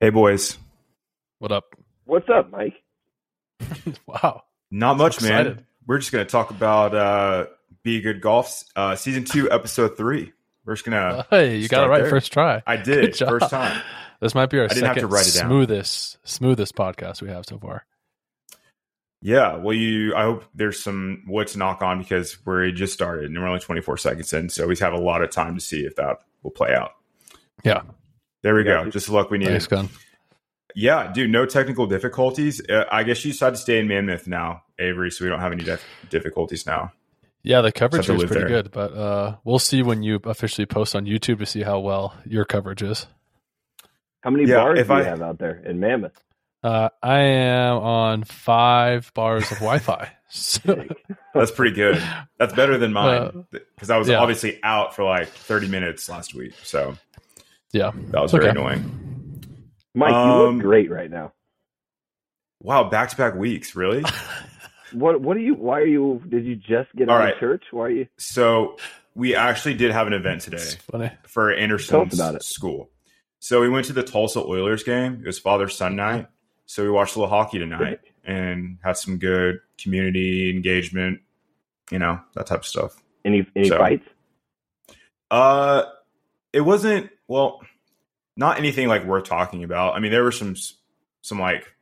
Hey, boys. What up? What's up, Mike? wow. Not much, man. We're just going to talk about uh, Be Good Golf, uh, season two, episode three. We're just going to. hey, you got it right there. first try. I did. Good job. First time. This might be our I didn't have second to write it down. smoothest smoothest podcast we have so far. Yeah. Well, you. I hope there's some wood to knock on because we just started and we're only 24 seconds in. So we have a lot of time to see if that will play out. Yeah. There we Yeah. go. Just the luck we needed. Thanks, Gun. Yeah, dude, no technical difficulties. Uh, I guess you decided to stay in Mammoth now, Avery, so we don't have any dif- difficulties now. Yeah, the coverage to here is live pretty there. good, but uh, we'll see when you officially post on YouTube to see how well your coverage is. How many Yeah, bars if do you I- have out there in Mammoth? Uh, I am on five bars of Wi-Fi. So, That's pretty good. That's better than mine because I was yeah. obviously out for like 30 minutes last week. So yeah, that was It's very annoying. Mike, you Um, look great right now. Wow, back to back weeks, really? What what are you why are you did you just get All out right. of church? Why are you So we actually did have an event today funny. for Tell Anderson's us about it. school. So we went to the Tulsa Oilers game. It was father son night. So we watched a little hockey tonight and had some good community engagement, you know, that type of stuff. any any So- fights? Uh, it wasn't well, not anything like worth talking about. I mean, there were some some like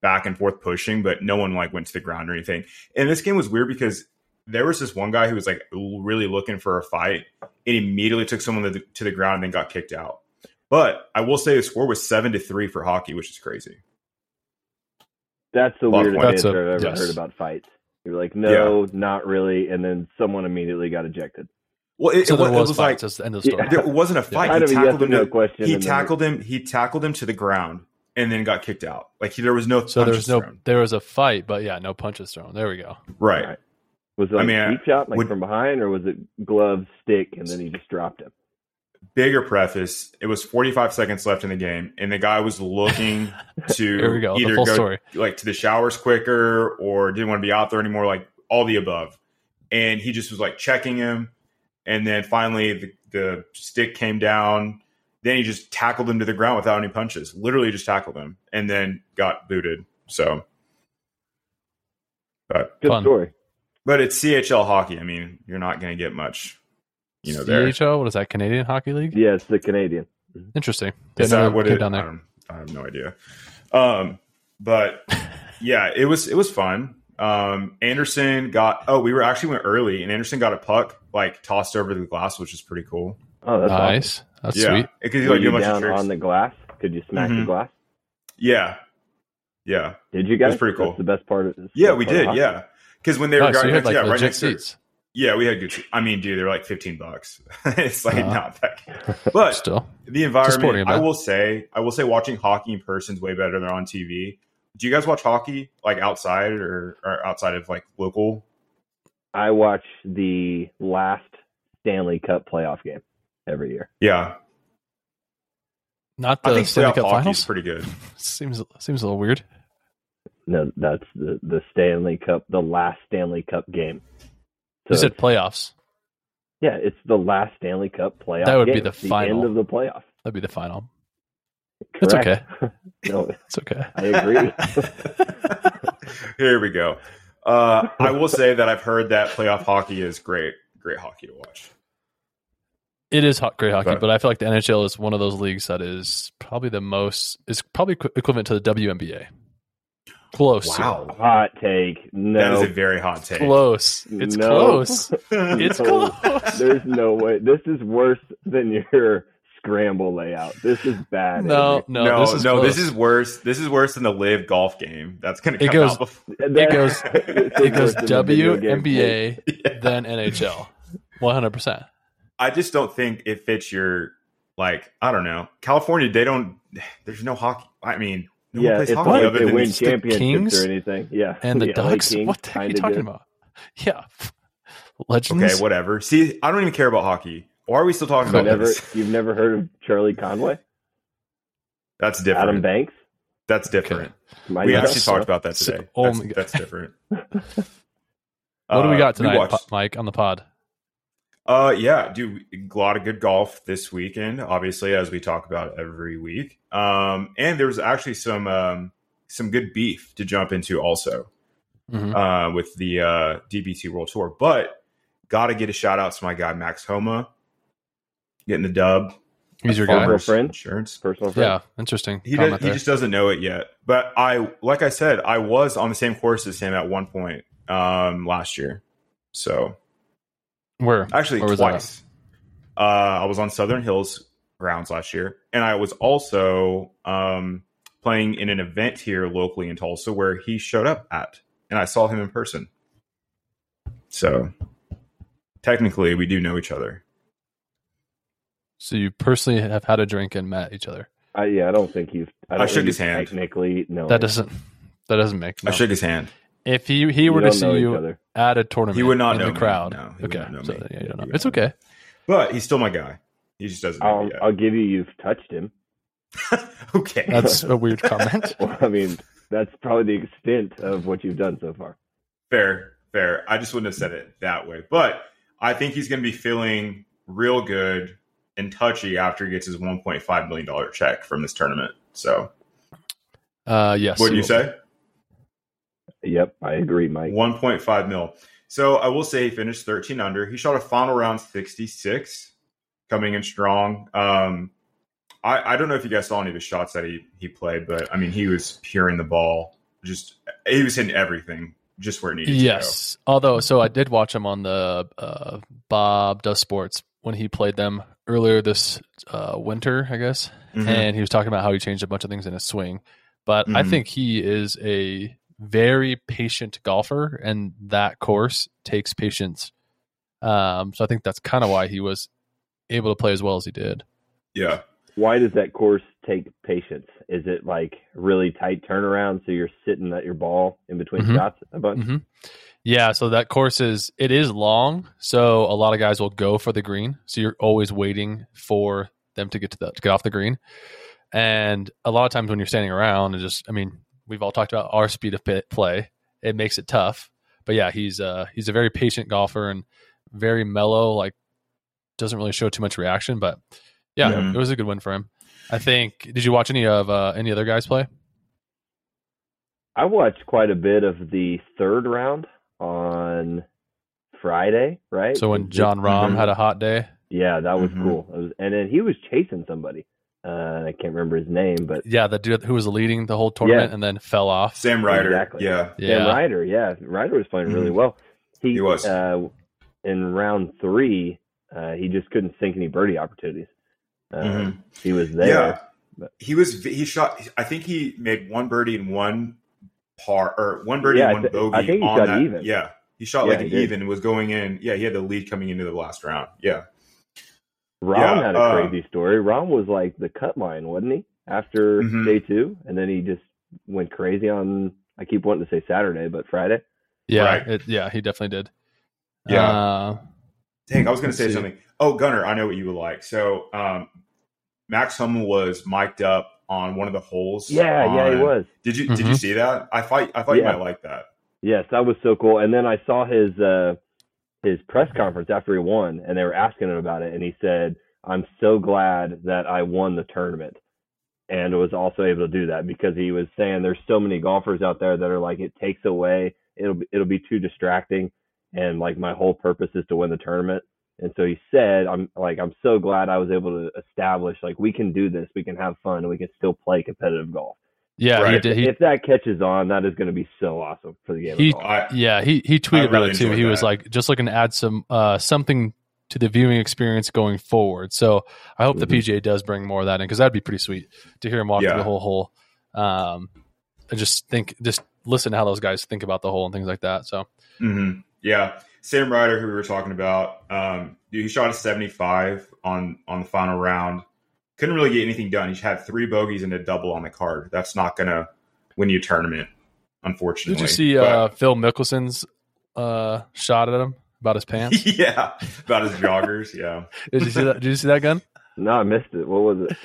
back and forth pushing, but no one like went to the ground or anything. And this game was weird because there was this one guy who was like really looking for a fight and immediately took someone to the, to the ground and then got kicked out. But I will say the score was seven to three for hockey, which is crazy. That's the weirdest points. answer That's I've ever yes. heard about fights. You're like, no, not really, and then someone immediately got ejected. Well, it, So it, there was, was, it was like fights. That's the end of the story. Yeah. there wasn't a fight. Kind He of tackled him. no to- question. he tackled him. He tackled him to the ground and then got kicked out. Like he, there was no So there was no thrown. there was a fight, but yeah, no punches thrown. There we go. right. Right. Was it like I mean, a I- deep shot, like would- from behind, or was it glove stick and then he just dropped him? bigger preface. It was 45 seconds left in the game, and the guy was looking to Here we go. Either go story. like to the showers quicker or didn't want to be out there anymore, like all the above. And he just was like checking him, and then finally the, the stick came down. Then he just tackled him to the ground without any punches. Literally just tackled him, and then got booted. So, but Good Fun. story. but it's CHL hockey. I mean, you're not going to get much, you know. There CHL, what is that? Canadian Hockey League? Yeah, it's the Canadian. Interesting. Is Didn't know that what it? down I, there? don't, I have no idea. Um, but yeah, it was it was fun. Um, Anderson got oh, we were actually went early, and Anderson got a puck like tossed over the glass, which is pretty cool. Oh, that's awesome. Nice. That's yeah, sweet. because he Were like do you a bunch of down tricks. on the glass? Could you smack the Mhm. glass? yeah, yeah, Did you guys? was pretty cool. That's the best part of this. yeah. We did. Yeah, because when they were Nice. So going, you had like yeah, right legit next to seats. yeah, we had good. I mean, dude, they're like fifteen bucks. it's like Uh-huh. not that. But Still. the environment i will say i will say watching hockey in person is way better than on tv do you guys watch hockey like outside or, or outside of like local I watch the last Stanley Cup playoff game every year. yeah Not i the think Stanley Cup hockey is finals. pretty good Seems seems a little weird. No, that's the the Stanley Cup, the last Stanley Cup game. So You said playoffs. yeah, it's the last Stanley Cup playoff. That would be game. the the final. end of the playoff. That'd be the final. It's okay. no, It's okay. I agree. here we go uh, i will say that i've heard that playoff hockey is great great hockey to watch It is hot, great hockey, But- but I feel like the NHL is one of those leagues that is probably the most is probably equi- equivalent to the WNBA. Close. wow Hot take. No. that is a very hot take Close. It's No. close. It's No. close. There's no way. This is worse than your scramble layout. This is bad. No, no, no this is no close. this is worse this is worse than the LIV golf game that's gonna It goes- out before It goes- This it goes worse than the video Yeah. then NHL. One hundred percent. I just don't think it fits your like I don't know. California, they don't. There's no hockey. I mean, no one Yeah, plays it's hockey not like other they than win championships Kings or anything. Yeah, And the Yeah, Ducks. Kings, what the heck are you talking good. about? Yeah. Legends. Okay, whatever. See, I don't even care about hockey. Why are we still talking You've about never, this? you've never heard of Charlie Conway, That's different. Adam. Banks? That's different. My We God. actually so- talked about that so- today. oh that's, my God. that's different. What do we Uh, got tonight, watched- Mike, on the pod? Uh, yeah, do a lot of good golf this weekend. Obviously, as we talk about every week. Um, and there was actually some um, some good beef to jump into also Mhm. uh, with the uh, DP World Tour. But got to get a shout out to my guy Max Homa getting the dub. He's your Farmer guy. Farmers friend? insurance. Personal friend. Yeah, interesting. He does, he just doesn't know it yet. But I, like I said, I was on the same course as him at one point um, last year. So Where? actually Where was twice. Uh, I was on Southern Hills grounds last year, and I was also um, playing in an event here locally in Tulsa where he showed up at, and I saw him in person. So technically, we do know each other. So you personally have had a drink and met each other. I, yeah, I don't think you've. I, I don't shook his hand. Technically, no. That doesn't. That doesn't make. I shook his hand. If he he You were to see you other. at a tournament, He would not in know the me. crowd. No, he okay, know so me. yeah, you don't know. It's okay. But he's still my guy. He just doesn't I'll, me I'll give you. You've touched him. okay. That's a weird comment. Well, I mean, that's probably the extent of what you've done so far. Fair, fair. I just wouldn't have said it that way. But I think he's going to be feeling real good and touchy after he gets his $1.5 million check from this tournament. So, Uh, yes. what do you will. say? Yep, I agree, Mike. 1.5 mil. So, I will say he finished 13 under. He shot a final round 66, coming in strong. Um, I, I don't know if you guys saw any of his shots that he, he played, but I mean, he was hearing the ball. Just, he was hitting everything just where it needed to be. Yes. Although, so I did watch him on the uh, Bob Does Sports when he played them earlier this uh, winter, I guess. to go. Mhm. and he was talking about how he changed a bunch of things in his swing. But I Mhm. think he is a very patient golfer, and that course takes patience. Um, so I think that's kind of why he was able to play as well as he did. Yeah. Why does that course take patience? Is it like really tight turnaround, so you're sitting at your ball in between Mhm. shots a bunch? Yeah, so that course is it is long, so a lot of guys will go for the green. So you're always waiting for them to get to the to get off the green, and a lot of times when you're standing around and just, I mean, we've all talked about our speed of play. It makes it tough, but yeah, he's uh he's a very patient golfer and very mellow. Like doesn't really show too much reaction, but yeah, it was a good win for him. I think. Did you watch any of uh, any other guys play? I watched quite a bit of the third round on Friday, right? So when Jon this- Rahm Mhm. had a hot day, yeah, that was Mhm. cool. Was, and then he was chasing somebody. Uh, I can't remember his name, but yeah, the dude who was leading the whole tournament Yeah. and then fell off. Sam Ryder. Exactly. Yeah. Yeah, Sam Ryder, yeah, Ryder was playing really Mhm. well. He, He was. uh, in round three. Uh, he just couldn't sink any birdie opportunities. Uh, Mhm. He was there. Yeah. but- He was he shot I think he made one birdie and one par or one birdie Yeah, and one thi- bogey I think he on shot that. even. Yeah. He shot Yeah, like he an did. even and was going in. Yeah, he had the lead coming into the last round. Yeah. Rahm Yeah, had a uh, crazy story. Rahm was like the cut line, wasn't he? After Mhm. day two, and then he just went crazy on. I keep wanting to say Saturday, but Friday. yeah, Right. it, yeah, he definitely did. Yeah. Uh, Dang, I was gonna say see. something. Oh, Gunner, I know what you would like. So um Max Homa was mic'd up on one of the holes. Yeah, yeah, he was. Did you did you Mhm. see that? I thought I thought you might like that. Yes, that was so cool. And then I saw his uh his press conference after he won, and they were asking him about it, and he said, "I'm so glad that I won the tournament." And was also able to do that because he was saying there's so many golfers out there that are like it takes away it'll it'll be too distracting and like my whole purpose is to win the tournament and so he said i'm like i'm so glad i was able to establish like we can do this we can have fun and we can still play competitive golf yeah, he Right. did. He, if that catches on that is going to be so awesome for the game He- of golf I yeah, he he tweeted I about it too. enjoyed He was like, just looking to add some uh something to the viewing experience going forward. So I hope the Mhm. PGA does bring more of that in because that'd be pretty sweet to hear him walk Yeah. through the whole hole. Um, and just think, just listen to how those guys think about the hole and things like that. So hmm Yeah, Sam Ryder, who we were talking about, um, dude, he shot a seventy-five on on the final round. Couldn't really get anything done. He had three bogeys and a double on the card. That's not gonna win you a tournament, unfortunately. did you see But- uh Phil Mickelson's uh shot at him about his pants? yeah, about his joggers. Yeah, did you see that? Did you see that gun? no i missed it what was it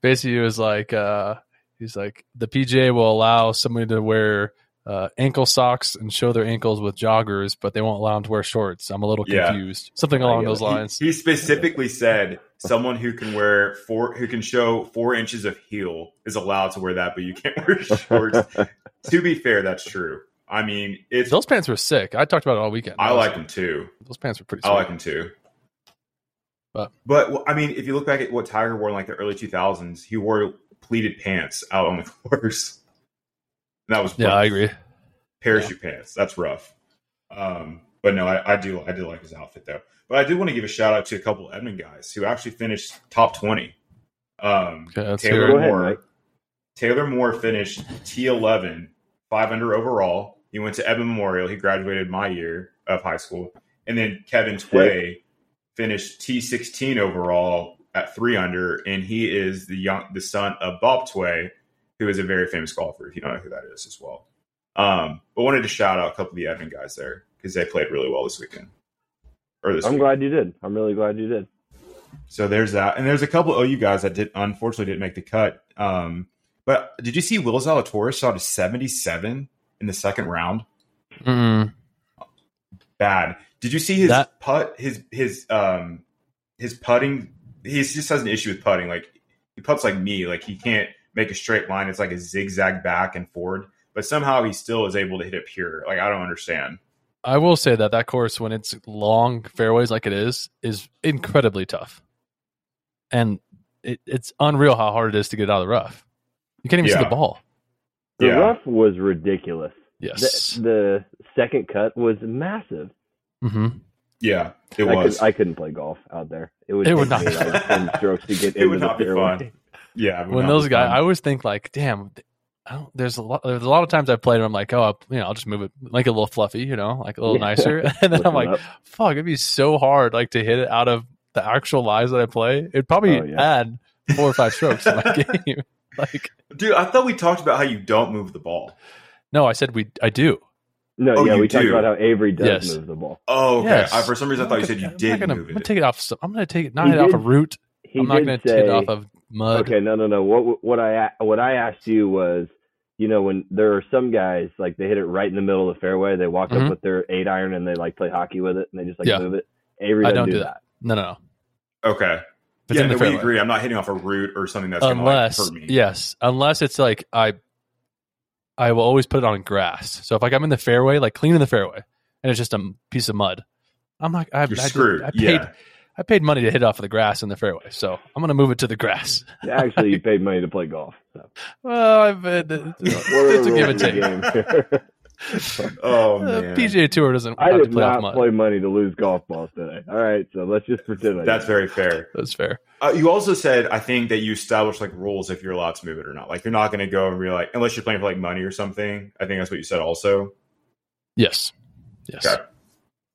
basically it was like uh he's like the PGA will allow somebody to wear uh, ankle socks and show their ankles with joggers, but they won't allow them to wear shorts. I'm a little Yeah. confused. Something along those lines. He, he specifically said someone who can wear four, who can show four inches of heel is allowed to wear that, but you can't wear shorts. to be fair, that's true. I mean, it's Those pants were sick. I talked about it all weekend. I like them too. those pants were pretty. Sick. I Sweet. like them too. But- but well, I mean, if you look back at what Tiger wore in like the early 2000s, he wore pleated pants out on the course. And that was yeah, rough. I agree. parachute pants. That's rough. Um, but no, I, I do I do like his outfit though. But I do want to give a shout out to a couple Edmond guys who actually finished top twenty. Um, Okay, Taylor hear Go it. ahead, Moore. Taylor Moore finished T11, five under overall. He went to Edmond Memorial. He graduated my year of high school, and then Kevin Tway finished T16 overall at three under, and he is the young the son of Bob Tway, who is a very famous golfer. If you don't know who that is, as well. Um, but wanted to shout out a couple of the Edmond guys there because they played really well this weekend. Or this I'm week. glad you did. I'm really glad you did. So there's that, and there's a couple of OU guys that did unfortunately didn't make the cut. Um, but did you see Will Zalatoris shot a 77 in the second round? Mm, Bad. Did you see his That- putt? His his um his putting. He just has an issue with putting. Like he puts like me. Like he can't make a straight line. It's like a zigzag back and forward. But somehow he still is able to hit it pure. Like I don't understand. I will say that that course, when it's long fairways like it is, is incredibly tough, and it, it's unreal how hard it is to get out of the rough. You can't even see the ball. The Yeah. rough was ridiculous. Yes. The, the second cut was massive. hmm Yeah, it I, was. Could, I couldn't play golf out there. It would, It would not be like fun. 10 strokes to get It into would the not be fairway. Fun. yeah, it would When those guys. I always think like, damn. I don't, there's a lot. There's a lot of times I've played and I'm like, oh, I'll, you know, I'll just move it, make it a little fluffy, you know, like a little Yeah. nicer. And then I'm like, up. fuck, it'd be so hard, like to hit it out of the actual lies that I play. It'd probably Oh, yeah. add four or five strokes to my game. Like, dude, I thought we talked about how you don't move the ball. no, I said we, I do. No, Oh, yeah, you we talked about how Avery does Yes. move the ball. Oh, okay. Yes. I, for some reason, I thought you said you I'm not did gonna, move I'm gonna it. take it off. some- I'm gonna take it not He hit off did- a root. I'm not gonna say, hit it off of mud. Okay, no, no, no. What what I a- what I asked you was, you know, when there are some guys like they hit it right in the middle of the fairway, they walk Mhm. up with their eight iron and they like play hockey with it and they just like Yeah. move it. Avery I don't do do that. No, no, no. Okay. It's yeah, no, we agree. I'm not hitting off a root or something that's going to unless like, hurt me. yes, unless it's like I, I will always put it on grass. So if like I'm in the fairway, like clean in the fairway, and it's just a piece of mud, I'm like I, I, You're did- screwed. I paid yeah. I paid money to hit off of the grass in the fairway, so I'm gonna move it to the grass. Actually, you paid money to play golf. So. Well, I've uh, it's, it's a give rules and take. the game? Oh, Uh, man. PGA Tour doesn't I have to did play not mud. play money to lose golf balls today. All right, so let's just pretend. I That's did. very fair. That's fair. Uh, you also said, I think, that you establish like rules if you're allowed to move it or not. Like, you're not going to go and be like, unless you're playing for like money or something. I think that's what you said also. Yes, yes, Okay.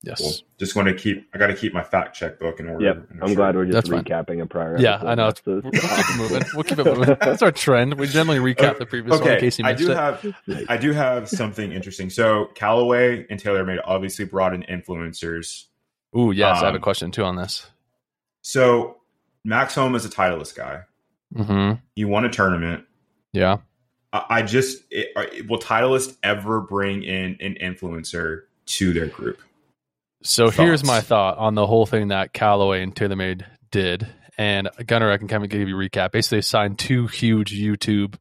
Yes. Cool. Just want to keep, I got to keep my fact check book in order. Yep, And I'm sure. glad we're just That's fine. recapping a prior. Yeah. I know. That's We'll, the- we'll keep it moving. We'll keep it moving. That's our trend. We generally recap the previous one in Okay, case you I do it. have I do have something interesting. So Callaway and TaylorMade obviously brought in influencers. Ooh, yes, I have a um, question too on this. So Max Homa is a Titleist guy. Mm-hmm. He won a tournament. Yeah. I, I just it, are- will Titleist ever bring in an influencer to their group? So here's my thought on the whole thing that Callaway and TaylorMade did. And Gunner, I can kind of give you a recap. Basically, they signed two huge YouTube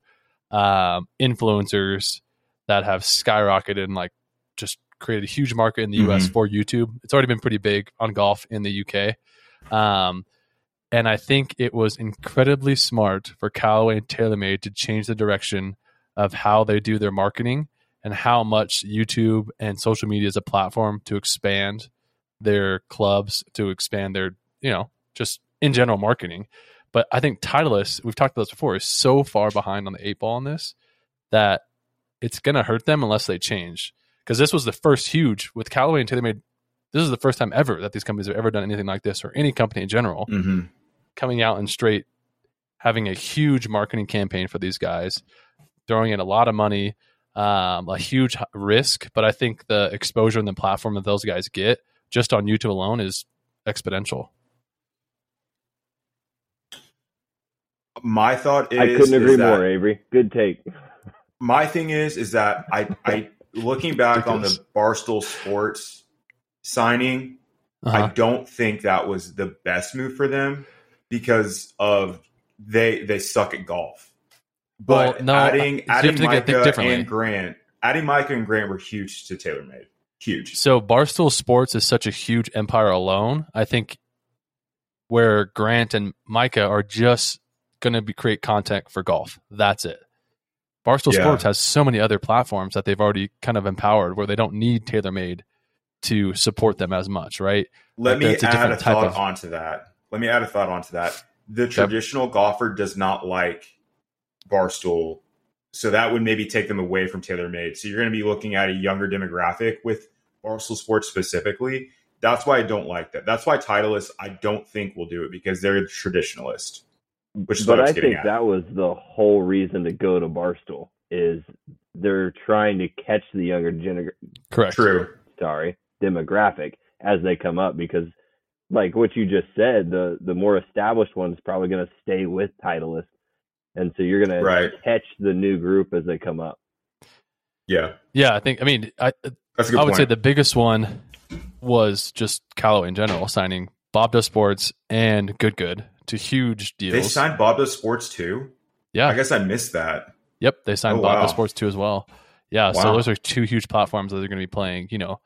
um, influencers that have skyrocketed and like just created a huge market in the US for YouTube. It's already been pretty big on golf in the UK. Um, and I think it was incredibly smart for Callaway and TaylorMade to change the direction of how they do their marketing and how much YouTube and social media is a platform to expand their clubs, to expand their, you know, just in general marketing. But I think Titleist, we've talked about this before, is so far behind on the eight ball on this that it's going to hurt them unless they change. Because this was the first huge with Callaway and TaylorMade. This is the first time ever that these companies have ever done anything like this, or any company in general Mm-hmm. coming out and straight having a huge marketing campaign for these guys, throwing in a lot of money, um, a huge risk. But I think the exposure and the platform that those guys get just on YouTube alone is exponential. My thought is I couldn't agree is that- more, Avery. Good take. my thing is is that I I looking back on the Barstool Sports signing, I Uh-huh. don't think that was the best move for them because of they they suck at golf. But Well, no, adding adding to think- think Micah and Grant, adding Micah and Grant were huge to TaylorMade. Huge. So Barstool Sports is such a huge empire alone. I think where Grant and Micah are just going to be create content for golf. That's it. Barstool Yeah. Sports has so many other platforms that they've already kind of empowered where they don't need TaylorMade to support them as much, right? Let Like, me a add a thought of- onto that. Let me add a thought onto that. The traditional golfer does not like Barstool, so that would maybe take them away from TaylorMade. So you're going to be looking at a younger demographic with Barstool Sports specifically. That's why I don't like that. That's why Titleist I don't think will do it because they're the traditionalist, which is but what I was I think at. that was the whole reason to go to Barstool is they're trying to catch the younger gener- Correct. True. sorry demographic as they come up because like what you just said the the more established one's probably going to stay with Titleist and so you're going Right. to catch the new group as they come up Yeah, Yeah, I think I mean I that's a good I would point. say the biggest one was just Callaway in general signing Bob Does Sports and Good Good to huge deals. they signed Bob Does Sports too. yeah, I guess I missed that. Yep, they signed Oh, Bob wow. Does Sports too as well. Yeah, so those are two huge platforms that they're going to be playing. You know,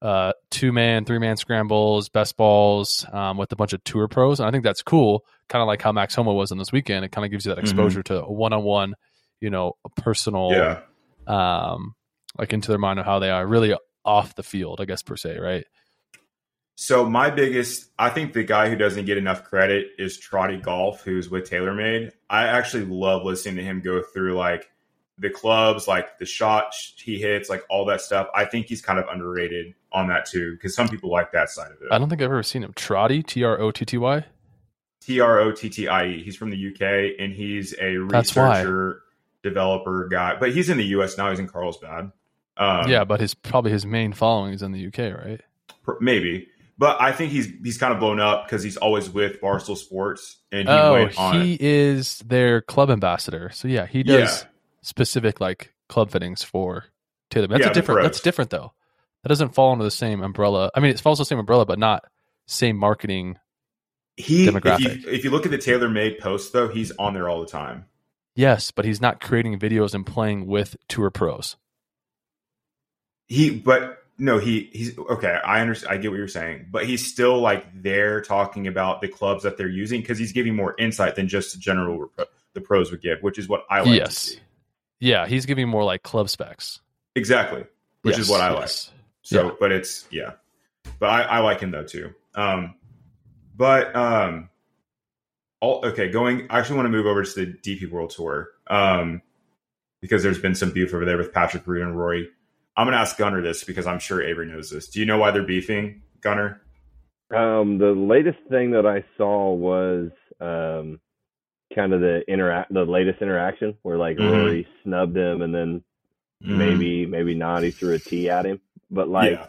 uh, two man, three man scrambles, best balls um, with a bunch of tour pros, and I think that's cool. Kind of like how Max Homa was in this weekend. It kind of gives you that Mhm. exposure to a one on one, you know, a personal, Yeah. um, like into their mind of how they are really off the field, I guess per se, right? So my biggest, I think the guy who doesn't get enough credit is Trottie Golf, who's with TaylorMade. I actually love listening to him go through like the clubs, like the shots he hits, like all that stuff. I think he's kind of underrated on that too, because some people like that side of it. I don't think I've ever seen him. Trottie, T R O T T Y. T R O T T I E. He's from the UK and he's a researcher, developer guy, but he's in the US now. He's in Carlsbad. Um, yeah, but his probably his main following is in the UK, right? maybe. But I think he's he's kind of blown up because he's always with Barstool Sports and he oh, on. he is their club ambassador. So yeah, he does Yeah. specific like club fittings for Taylor. That's Yeah, different. That's different though. That doesn't fall under the same umbrella. I mean, it falls under the same umbrella, but not same marketing. He, if you, if you look at the TaylorMade posts, though, he's on there all the time. Yes, but he's not creating videos and playing with tour pros. He, but no, he, he's okay. I understand. I get what you're saying, but he's still like there talking about the clubs that they're using because he's giving more insight than just general the pros would give, which is what I like. To yes. see. Yeah, he's giving more like club specs. Exactly, which is what I like. So, Yeah. but it's yeah, but I, I like him though too. Um, but um, all okay. Going, I actually want to move over to the DP World Tour. Um, because there's been some beef over there with Patrick Reed and Rory. I'm gonna ask Gunner this because I'm sure Avery knows this. Do you know why they're beefing, Gunner? Um, the latest thing that I saw was um, kind of the interact, the latest interaction where like Mhm. Rory snubbed him, and then maybe maybe not he threw a tee at him. But like, yeah.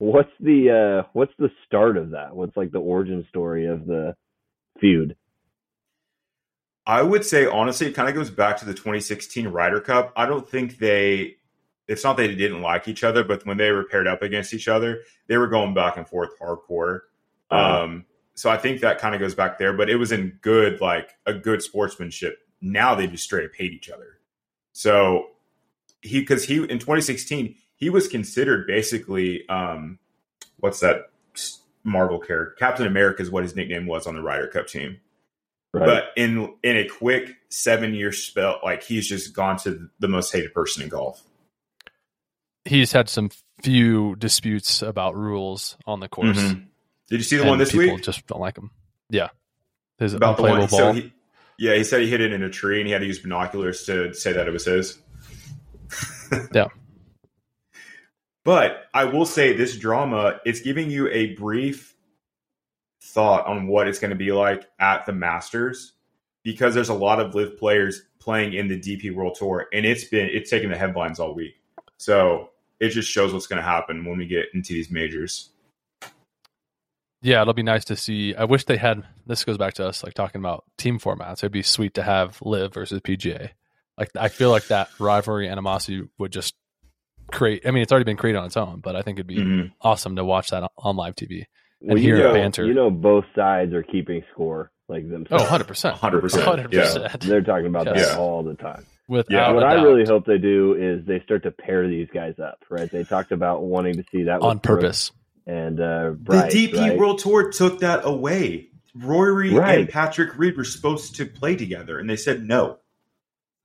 What's the uh, what's the start of that? What's like the origin story of the feud? I would say honestly, it kind of goes back to the 2016 Ryder Cup. I don't think they. It's not that they didn't like each other, but when they were paired up against each other, they were going back and forth hardcore. Uh-huh. Um, so I think that kind of goes back there, but it was in good, like a good sportsmanship. Now they just straight up hate each other. So he, because he in 2016 he was considered basically, um, what's that Marvel character? Captain America is what his nickname was on the Ryder Cup team. Right. But in in a quick seven year spell, like he's just gone to the most hated person in golf. He's had some few disputes about rules on the course. Mhm. Did you see the and one this people week just don't like him. Yeah, his about the one? ball. So he, yeah, he said he hit it in a tree and he had to use binoculars to say that it was his. Yeah. But I will say this drama, it's giving you a brief thought on what it's going to be like at the Masters because there's a lot of LIV players playing in the DP World Tour and it's been it's taken the headlines all week. So it just shows what's going to happen when we get into these majors. Yeah, it'll be nice to see. I wish they had. This goes back to us like talking about team formats. It'd be sweet to have LIV versus PGA. Like I feel like that rivalry animosity would just create. I mean, it's already been created on its own, but I think it'd be Mhm. awesome to watch that on, on live TV. Well, hear you know, banter. You know, both sides are keeping score like Oh, themselves. 100 percent, 100%, hundred yeah. percent. They're talking about Yes. that all the time. Without Yeah. what I really hope they do is they start to pair these guys up, right? They talked about wanting to see that on with purpose. and uh, Bryce, the DP right? World Tour took that away. Rory Right. and Patrick Reed were supposed to play together, and they said no.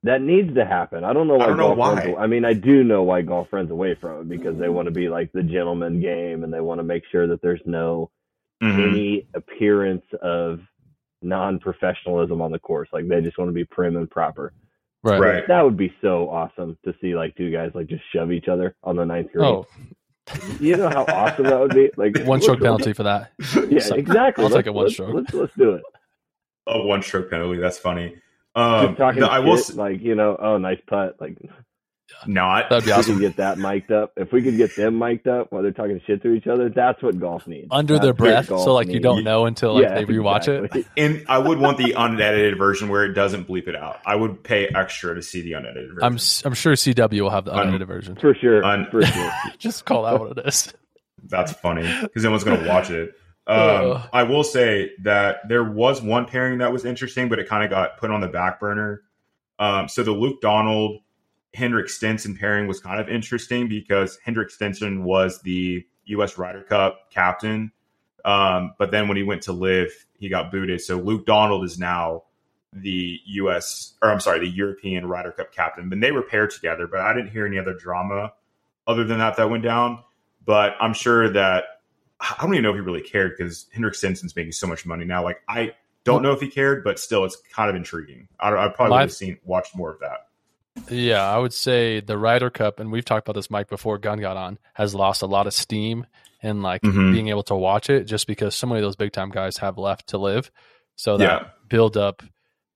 That needs to happen. I don't know why. I don't know golf why. Friends, I mean, I do know why golf friends away from it because they want to be like the gentleman game and they want to make sure that there's no Mhm. any appearance of non-professionalism on the course. Like they just want to be prim and proper. Right. Right. That would be so awesome to see like two guys like just shove each other on the ninth green. Oh, You know how awesome that would be? Like one stroke penalty for that. Yeah, So, exactly. I'll Let's- a one let's- stroke. Let's, let's do it. A one stroke penalty. That's funny. Um, talking no, I will shit, s- like you know, oh nice putt. Like not. That'd be we awesome. could get that mic'd up. If we could get them mic'd up while they're talking shit to each other, that's what golf needs. Under That's their breath, so like you don't know until like Yeah, they rewatch it. And I would want the unedited version where it doesn't bleep it out. I would pay extra to see the unedited version. I'm s- I'm sure CW will have the Un- unedited version. For sure. Un- for sure. Just call that what it is. That's funny because no one's going to watch it. Um, I will say that there was one pairing that was interesting, but it kind of got put on the back burner. Um, so the Luke Donald Henrik Stenson pairing was kind of interesting because Henrik Stenson was the U.S. Ryder Cup captain, um, but then when he went to LIV, he got booted. So Luke Donald is now the U.S. or I'm sorry, the European Ryder Cup captain. But they were paired together, but I didn't hear any other drama other than that that went down. But I'm sure that I don't even know if he really cared because Henrik Stenson's making so much money now. Like I don't know if he cared, but still, it's kind of intriguing. I, I probably would have seen watched more of that. Yeah, I would say the Ryder Cup, and we've talked about this, Mike, before Gun got on, has lost a lot of steam and like Mhm. being able to watch it just because so many of those big time guys have left to LIV. So that Yeah. build up,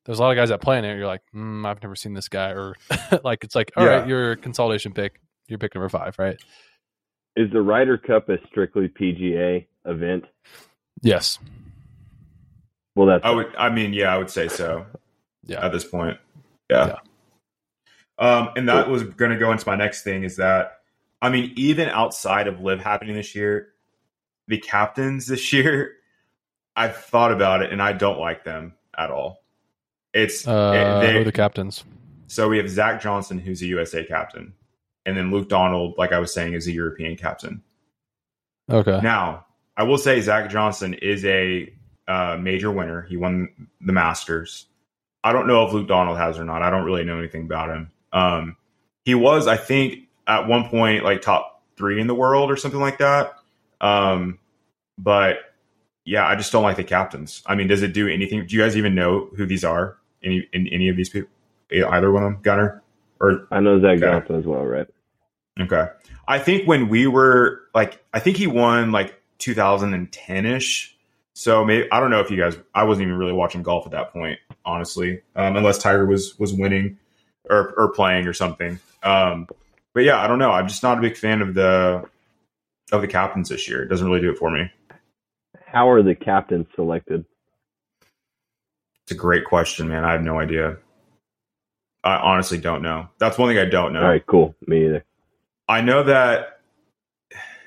there's a lot of guys that play in it. You're like, mm, I've never seen this guy, or like it's like, all right, Yeah. your consolidation pick, you're pick number five, right? Is the Ryder Cup a strictly PGA event? Yes. Well, that's I would. I mean, yeah, I would say so. Yeah. At this point, yeah. Um, and that was going to go into my next thing is that, I mean, even outside of LIV happening this year, the captains this year, I've thought about it and I don't like them at all. It's Uh, they- who are the captains? So we have Zach Johnson, who's a USA captain, and then Luke Donald, like I was saying, is a European captain. Okay. Now, I will say Zach Johnson is a uh, major winner. He won the Masters. I don't know if Luke Donald has or not. I don't really know anything about him. Um, he was, I think, at one point like top three in the world or something like that. Um, but yeah, I just don't like the captains. I mean, does it do anything? Do you guys even know who these are? Any in any of these people? Either one of them, Gunner or I know Zach Okay. Johnson as well, right? Okay. I think when we were like, I think he won like 2010 ish. So maybe I don't know if you guys. I wasn't even really watching golf at that point, honestly, um, unless Tiger was was winning or or playing or something. Um, but yeah, I don't know. I'm just not a big fan of the of the captains this year. It doesn't really do it for me. How are the captains selected? It's a great question, man. I have no idea. I honestly don't know. That's one thing I don't know. All right, cool. Me either. I know that.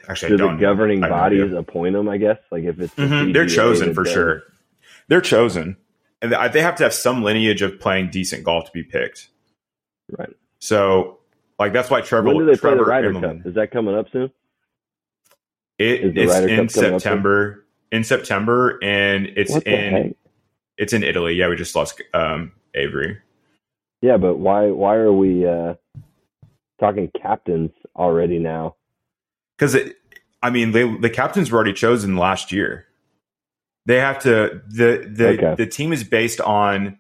Actually, Do I the don't. know. governing bodies idea. appoint them? I guess. Like if it's the Mhm, They're chosen for does- sure. They're chosen, and they have to have some lineage of playing decent golf to be picked. Right. So, like that's why Trevor. When do they play the Trevor Ryder Cup? Is that coming up soon? It, Is it's in Cup coming up soon? September. In September, and it's in heck? it's in Italy. Yeah, we just lost um, Avery. Yeah, but why why are we uh talking captains already now? because it i mean they the captains were already chosen last year they have to the the Okay. the team is based on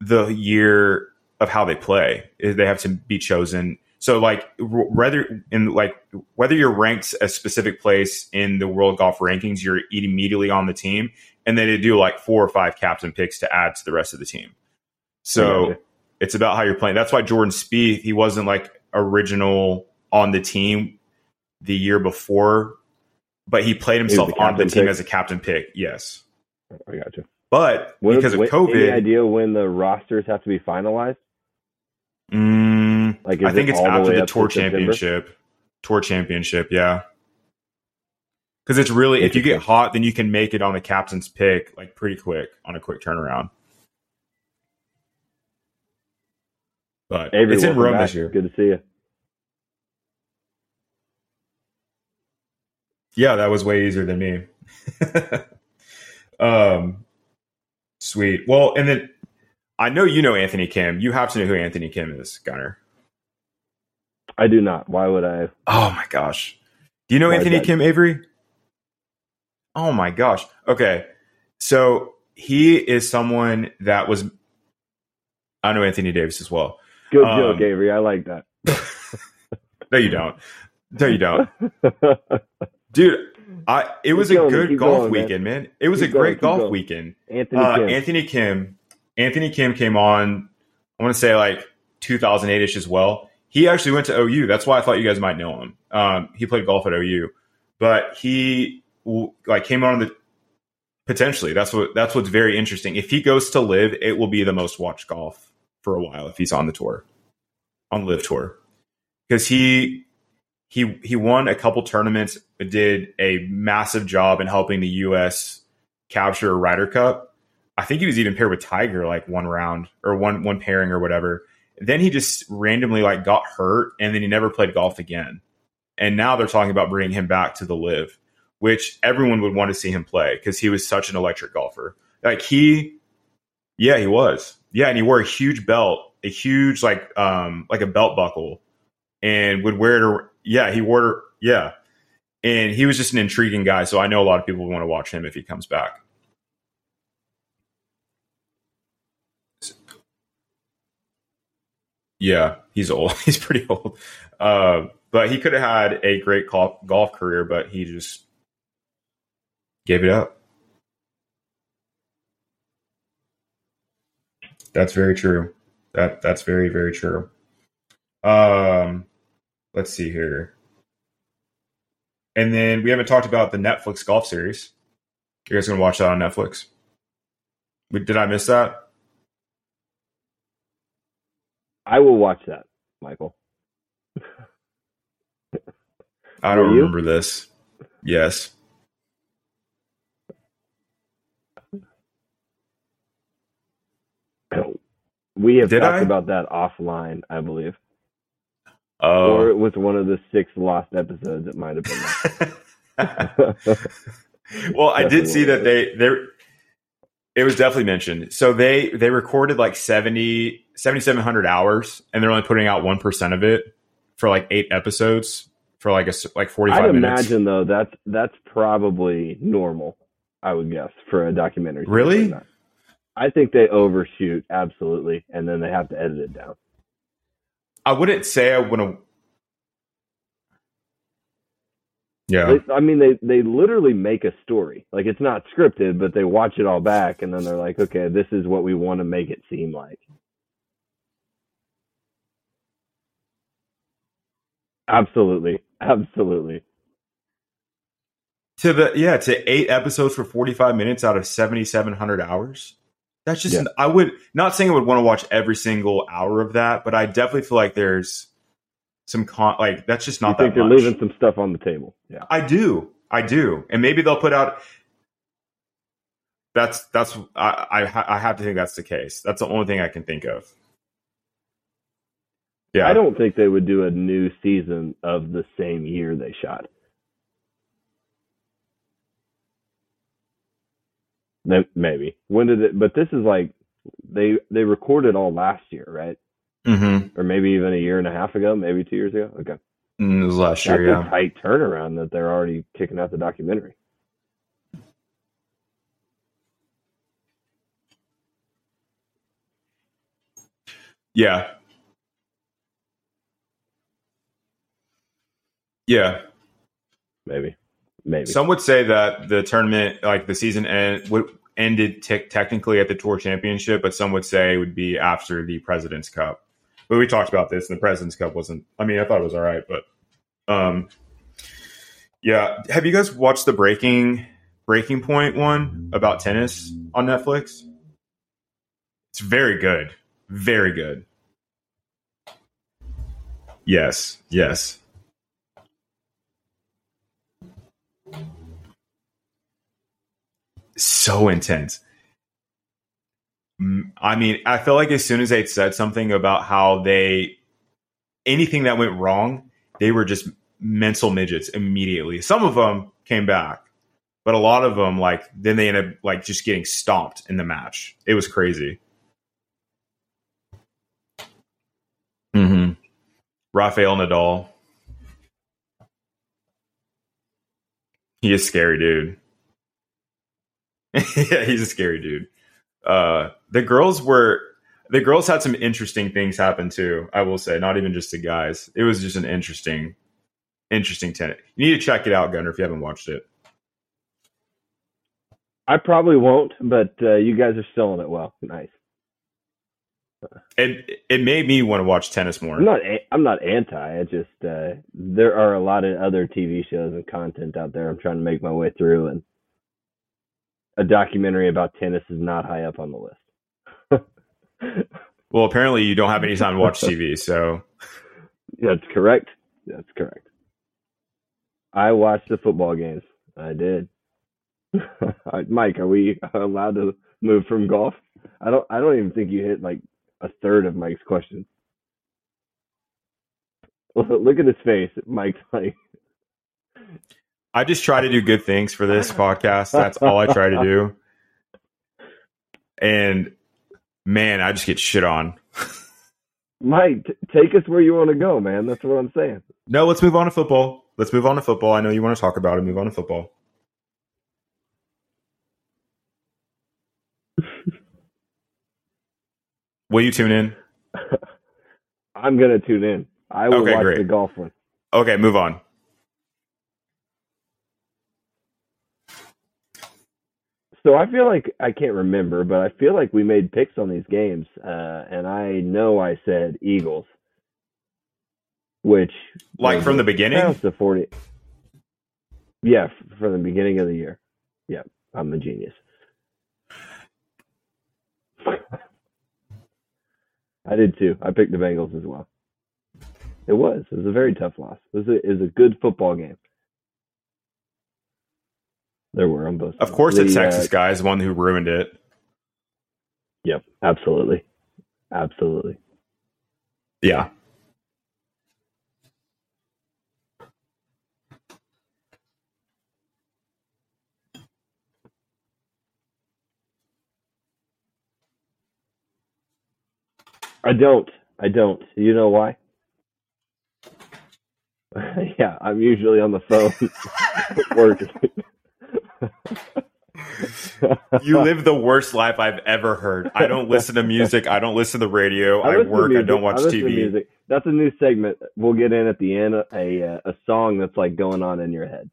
the year of how they play they have to be chosen so like whether in like whether you're ranked a specific place in the world golf rankings you're immediately on the team and then they do like four or five captain picks to add to the rest of the team so. It's about how you're playing. That's why Jordan Spieth he wasn't like original on the team the year before, but he played himself the on the team pick? as a captain pick. Yes, I got you. but because of Any COVID, idea when the rosters have to be finalized? mm, Like, I think it it's all the after the up to tour September? championship. tour championship. Yeah, because it's really if you get hot, then you can make it on the captain's pick like pretty quick on a quick turnaround. But Avery, it's in Rome back. this year. Good to see you. Yeah, that was way easier than me. um, sweet. Well, and then I know you know Anthony Kim. You have to know who Anthony Kim is, Gunner. I do not. Why would I? Oh my gosh. Do you know Why Anthony? Kim Avery? Oh my gosh. Okay. So he is someone that was I know Anthony Davis as well. Good Um, joke, Avery. I like that. No, you don't. No, you don't. Dude, I it was a going, good golf going, weekend, man. It was Keep a great keep golf going. weekend. Anthony Uh, Kim. Anthony Kim, Anthony Kim came on. I want to say like 2008 ish as well. He actually went to OU. That's why I thought you guys might know him. Um, he played golf at OU, but he like came on the potentially. That's what that's what's very interesting. If he goes to LIV, it will be the most watched golf for a while if he's on the tour, on LIV tour, because he he he won a couple tournaments, did a massive job in helping the U.S. capture a Ryder Cup. I think he was even paired with Tiger like one round or one one pairing or whatever. Then he just randomly like got hurt and then he never played golf again. And now they're talking about bringing him back to the LIV, which everyone would want to see him play because he was such an electric golfer. Like he, yeah, he was. Yeah, and he wore a huge belt, a huge like um like a belt buckle, and would wear it. Yeah, he wore. it- Yeah, and he was just an intriguing guy. So I know a lot of people want to watch him if he comes back. Yeah, he's old. He's pretty old. Uh, but he could have had a great golf career, but he just gave it up. That's very true. That that's very very true. Um, let's see here. And then we haven't talked about the Netflix golf series. You guys gonna watch that on Netflix? We- Did I miss that? I will watch that, Michael. I don't remember this. Yes. We have Did talked I? about that offline, I believe. Oh. Or it was one of the six lost episodes. It might have been that. well, I did see that they they it was definitely mentioned. So they they recorded like 70 7700 hours and they're only putting out 1% of it for like 8 episodes for like a like 45 I'd minutes. imagine though that's that's probably normal. I would guess for a documentary. Really? like. I think they overshoot absolutely, and then they have to edit it down. I wouldn't say I want to Yeah. They, I mean, they they literally make a story. Like it's not scripted, but they watch it all back, and then they're like, okay, this is what we want to make it seem like. Absolutely, absolutely. To the yeah, to 8 episodes for 45 minutes out of 7700 hours. That's just Yeah. I would not saying I would want to watch every single hour of that, but I definitely feel like there's some con like that's just You not think that they're much. leaving some stuff on the table? Yeah. I do. I do. And maybe they'll put out that's that's I I, I have to think that's the case. That's the only thing I can think of. Yeah. I don't think they would do a new season of the same year they shot. Maybe. When did it? But this is like they they recorded all last year, right? Mhm. Or maybe even a year and a half ago, maybe two years ago. Okay, Mm, It was last that's year, a yeah. tight turnaround that they're already kicking out the documentary. Yeah. Yeah. Maybe, maybe. Some would say that the tournament, like the season, end, would ended te- technically at the Tour Championship, but some would say would be after the President's Cup. But we talked about this, and the President's Cup wasn't. I mean, I thought it was all right, but um, yeah. Have you guys watched the Breaking Breaking Point one about tennis on Netflix? It's very good, very good. Yes, yes. So intense. I mean, I feel like as soon as they said something about how they anything that went wrong, they were just mental midgets immediately. Some of them came back, but a lot of them like then they ended up like just getting stomped in the match. It was crazy. Mm-hmm. Rafael Nadal. He is scary, dude. yeah, he's a scary dude. Uh, the girls were the girls had some interesting things happen too. I will say, not even just the guys. It was just an interesting, interesting tennis. You need to check it out, Gunner, if you haven't watched it. I probably won't, but uh, you guys are selling it well. Nice. It it made me want to watch tennis more. I'm not I'm not anti. I just uh, there are a lot of other TV shows and content out there. I'm trying to make my way through, and a documentary about tennis is not high up on the list. well, apparently you don't have any time to watch TV, so that's correct. That's correct. I watched the football games. I did. Mike, are we allowed to move from golf? I don't. I don't even think you hit like a third of Mike's questions. Look at his face. Mike's like. I just try to do good things for this podcast. That's all I try to do. And man, I just get shit on. Mike, t- take us where you want to go, man. That's what I'm saying. No, let's move on to football. Let's move on to football. I know you want to talk about it. Move on to football. Will you tune in? I'm gonna tune in. I will Okay, watch great. the golf one. Okay, move on. So I feel like I can't remember, but I feel like we made picks on these games, uh, and I know I said Eagles, which Like from the beginning? to forty. Yeah, f- from the beginning of the year. Yeah, I'm a genius. I did too. I picked the Bengals as well. It was. It was a very tough loss. It was a, it was a good football game. There were on both. Of course, The, it's uh, Texas guy is the one who ruined it. Yep, absolutely, absolutely. Yeah. I don't. I don't. You know why? yeah, I'm usually on the phone working. You live the worst life I've ever heard. I don't listen to music. I don't listen to the radio. I, to work. I don't watch to TV. music. That's a new segment. We'll get in at the end. A a song that's like going on in your head.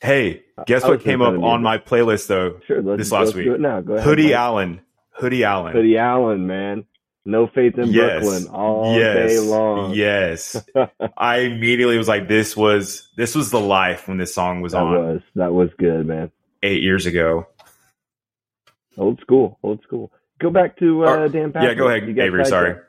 Hey, guess I what came up on my playlist though? Sure, let's, This last week. do it now. Go ahead. Hoodie Mike. Allen. Hoodie Allen. Hoodie Allen, man. No faith in yes. Brooklyn all yes. day long. Yes. I immediately was like, this was this was the life when this song was that on was that was good, man. Eight years ago. Old school, old school. Go back to uh, Dan Patrick. yeah, go ahead, Avery. Sorry. sidetracked.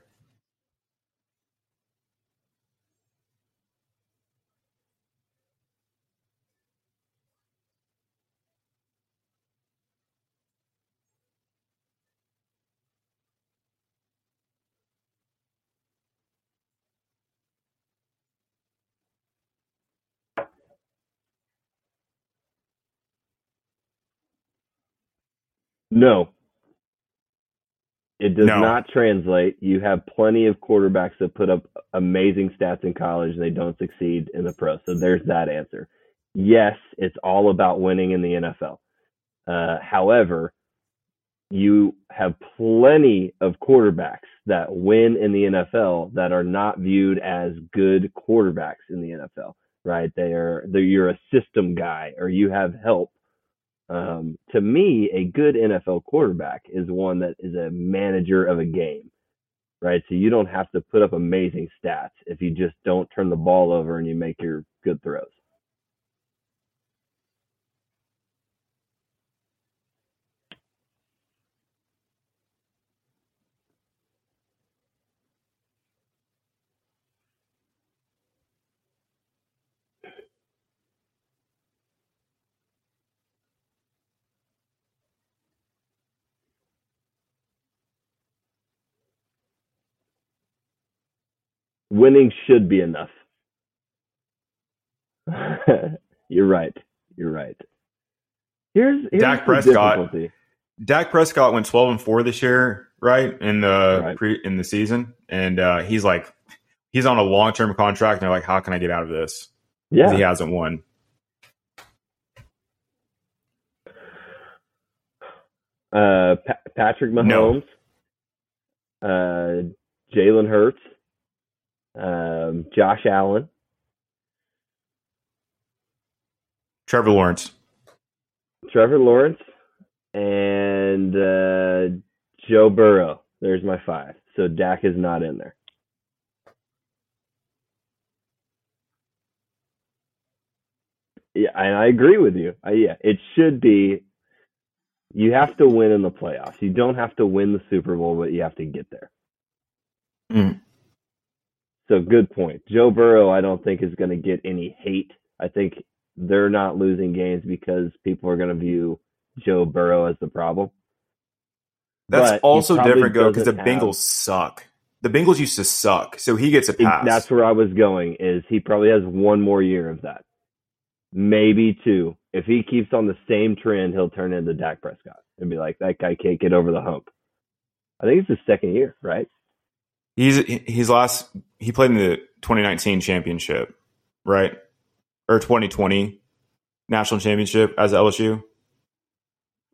No. It does No. not translate. You have plenty of quarterbacks that put up amazing stats in college and they don't succeed in the pros. So there's that answer. Yes, it's all about winning in the NFL. Uh, however, you have plenty of quarterbacks that win in the NFL that are not viewed as good quarterbacks in the NFL, right? They're, you're a system guy or you have help um, to me, a good NFL quarterback is one that is a manager of a game, right? So you don't have to put up amazing stats if you just don't turn the ball over and you make your good throws. Winning should be enough. You're right. You're right. Here's, here's Dak the Prescott. difficulty. Dak Prescott went 12 and 4 this year, right? In the Right. pre in the season. And uh, he's like he's on a long-term contract and they're like how can I get out of this? Yeah. He hasn't won. Uh, Pa- Patrick Mahomes, uh, Jalen Hurts, um, Josh Allen, Trevor Lawrence. Trevor Lawrence, and uh, Joe Burrow. There's my five. So Dak is not in there. Yeah, and I agree with you. Uh, yeah, it should be. You have to win in the playoffs. You don't have to win the Super Bowl, but you have to get there. Mm. So good point. Joe Burrow, I don't think is going to get any hate. I think they're not losing games because people are going to view Joe Burrow as the problem. That's But also different though because the have- Bengals suck. The Bengals used to suck, so he gets a pass. That's where I was going. Is he probably has one more year of that, maybe two. If he keeps on the same trend, he'll turn into Dak Prescott and be like, that guy can't get over the hump. I think it's his second year, right? He's he's last he played in the 2019 championship, right? Or 2020 national championship as LSU.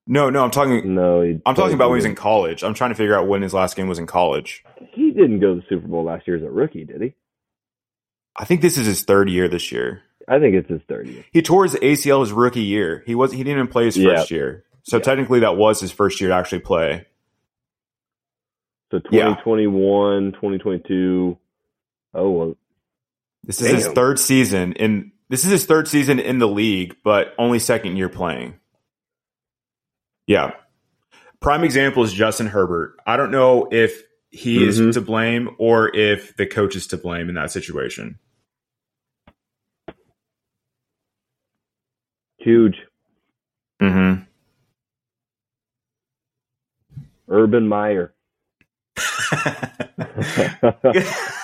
No, no, I'm talking No, I'm talking about when he was in college. I'm trying to figure out when his last game was in college. He didn't go to the Super Bowl last year as a rookie, did he? I think this is his third year this year. I think it's his third year. He tore his ACL his rookie year. He was he didn't even play his Yeah. first year. So Yeah. technically that was his first year to actually play. So Yeah. 2021, 2022. Oh well, This is his third season in this is his third season in the league, but only second year playing. Yeah. Prime example is Justin Herbert. I don't know if he Mhm. is to blame or if the coach is to blame in that situation. huge. Mm-hmm. Urban Meyer.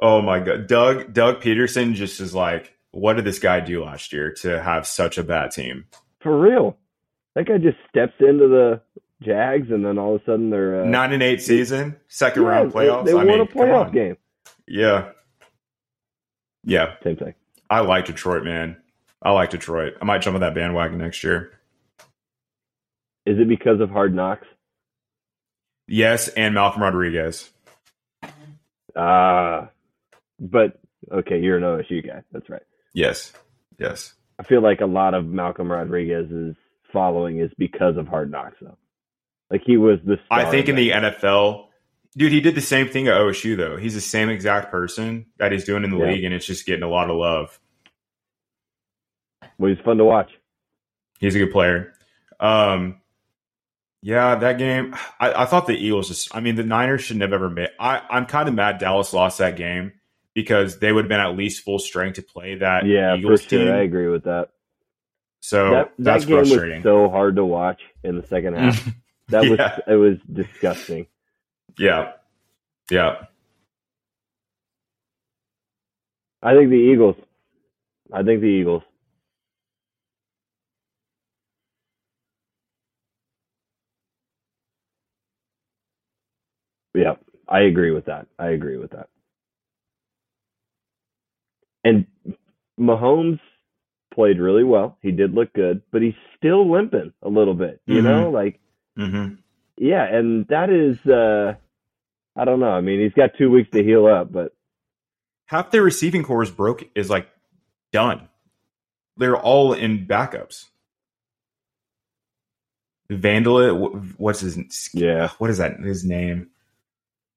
oh my god. Doug Doug Pederson just is like, what did this guy do last year to have such a bad team? For real. That guy just steps into the Jags and then all of a sudden they're uh, Nine and eight season, second yeah, round playoffs. They, I won mean, a playoff game. Yeah. Yeah. Same thing. I like Detroit, man. I like Detroit. I might jump on that bandwagon next year. Is it because of Hard Knocks? Yes, and Malcolm Rodriguez. Ah, but okay, you're an OSU guy. That's right. Yes. Yes. I feel like a lot of Malcolm Rodriguez's following is because of Hard Knocks, though. Like he was the. I think in the. NFL, dude, he did the same thing at OSU though. He's the same exact person that he's doing in the Yeah. league, and it's just getting a lot of love. well, he's fun to watch. He's a good player. Um, yeah, that game. I, I thought the Eagles just. I mean, the Niners shouldn't have ever made. I, I'm kind of mad Dallas lost that game because they would have been at least full strength to play that Yeah, Eagles for sure. team. I agree with that. So that that that's game frustrating. was so hard to watch in the second half. That was Yeah. it was disgusting. yeah, yeah. I think the Eagles. I think the Eagles. Yeah, I agree with that. I agree with that. And Mahomes played really well. He did look good, but he's still limping a little bit. You Mhm. know, like hmm yeah, and that is uh I don't know. I mean, he's got 2 weeks to heal up, but Half their receiving corps is broke. Is like done. They're all in backups. Vandal, wh- what's his? Yeah. what is that? His name?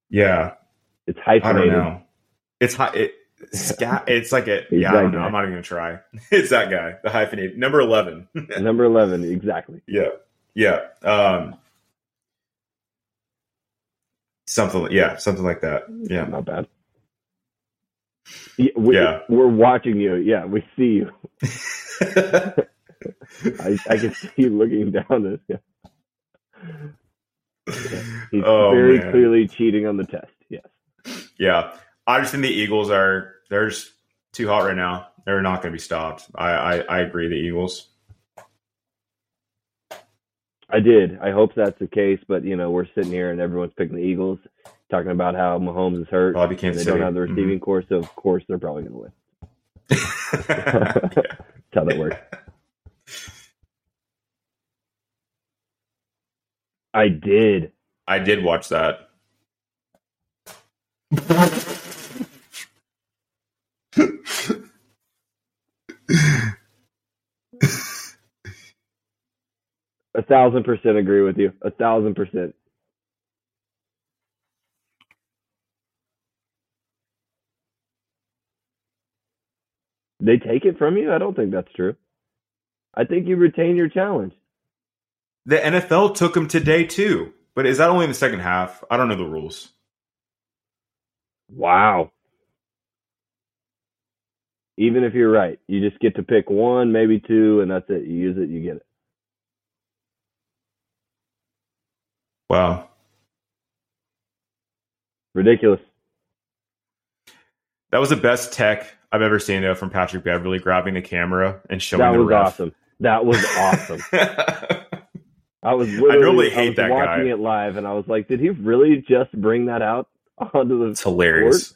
Yeah, it's I don't know. It's hi- it, scat. It's like a yeah. I don't know. Guy. I'm not even gonna try. It's that guy, the hyphenated number eleven. Number 11, exactly. yeah, yeah. Um, something. Yeah, something like that. Yeah. Not bad. Yeah, we, Yeah. We're watching you. Yeah, we see you. I, I can see you looking down this. Yeah. He's Oh, very man. clearly cheating on the test. Yes. Yeah, I just think the Eagles are they're just too hot right now. They're not going to be stopped. I, I I agree. The Eagles. I did. I hope that's the case, but you know, we're sitting here and everyone's picking the Eagles, talking about how Mahomes is hurt Probably and Kansas they don't have the Mhm. receiving corps, so of course they're probably going to win. That's how that works. I did. I did watch that. A thousand percent agree with you. A thousand percent. They take it from you? I don't think that's true. I think you retain your challenge. The NFL took him today too, but is that only in the second half? I don't know the rules. Wow. Even if you're right, you just get to pick one, maybe two, and that's it. You use it, you get it. Wow. Ridiculous. That was the best tech I've ever seen though from Patrick Beverley grabbing the camera and showing That was ref. awesome. That was awesome. I was I literally, normally I hate was that watching guy. it live, and I was like, did he really just bring that out onto the? it's hilarious.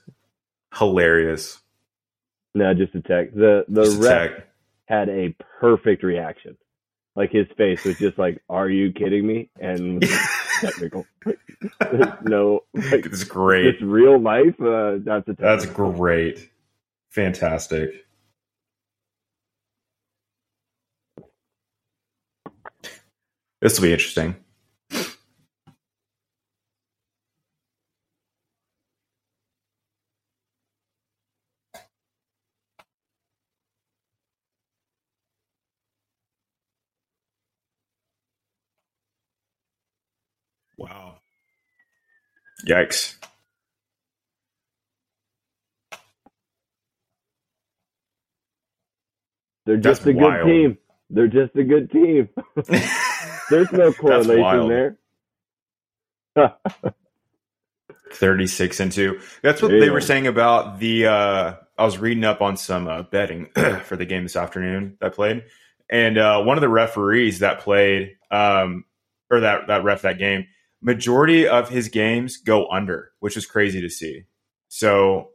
Hilarious. No, just a tech. The the Just ref tech. had a perfect reaction. Like his face was just like, "Are you kidding me?" And technical. No, like, It's great. It's real life. Uh, that's a That's great. Fantastic. This will be interesting. Wow. Yikes. They're That's just a wild. good team. They're just a good team. There's no correlation there. 36 and 2. That's what they were saying about the uh I was reading up on some uh, betting for the game this afternoon that played. And uh one of the referees that played um or that that ref that game, majority of his games go under, which is crazy to see. So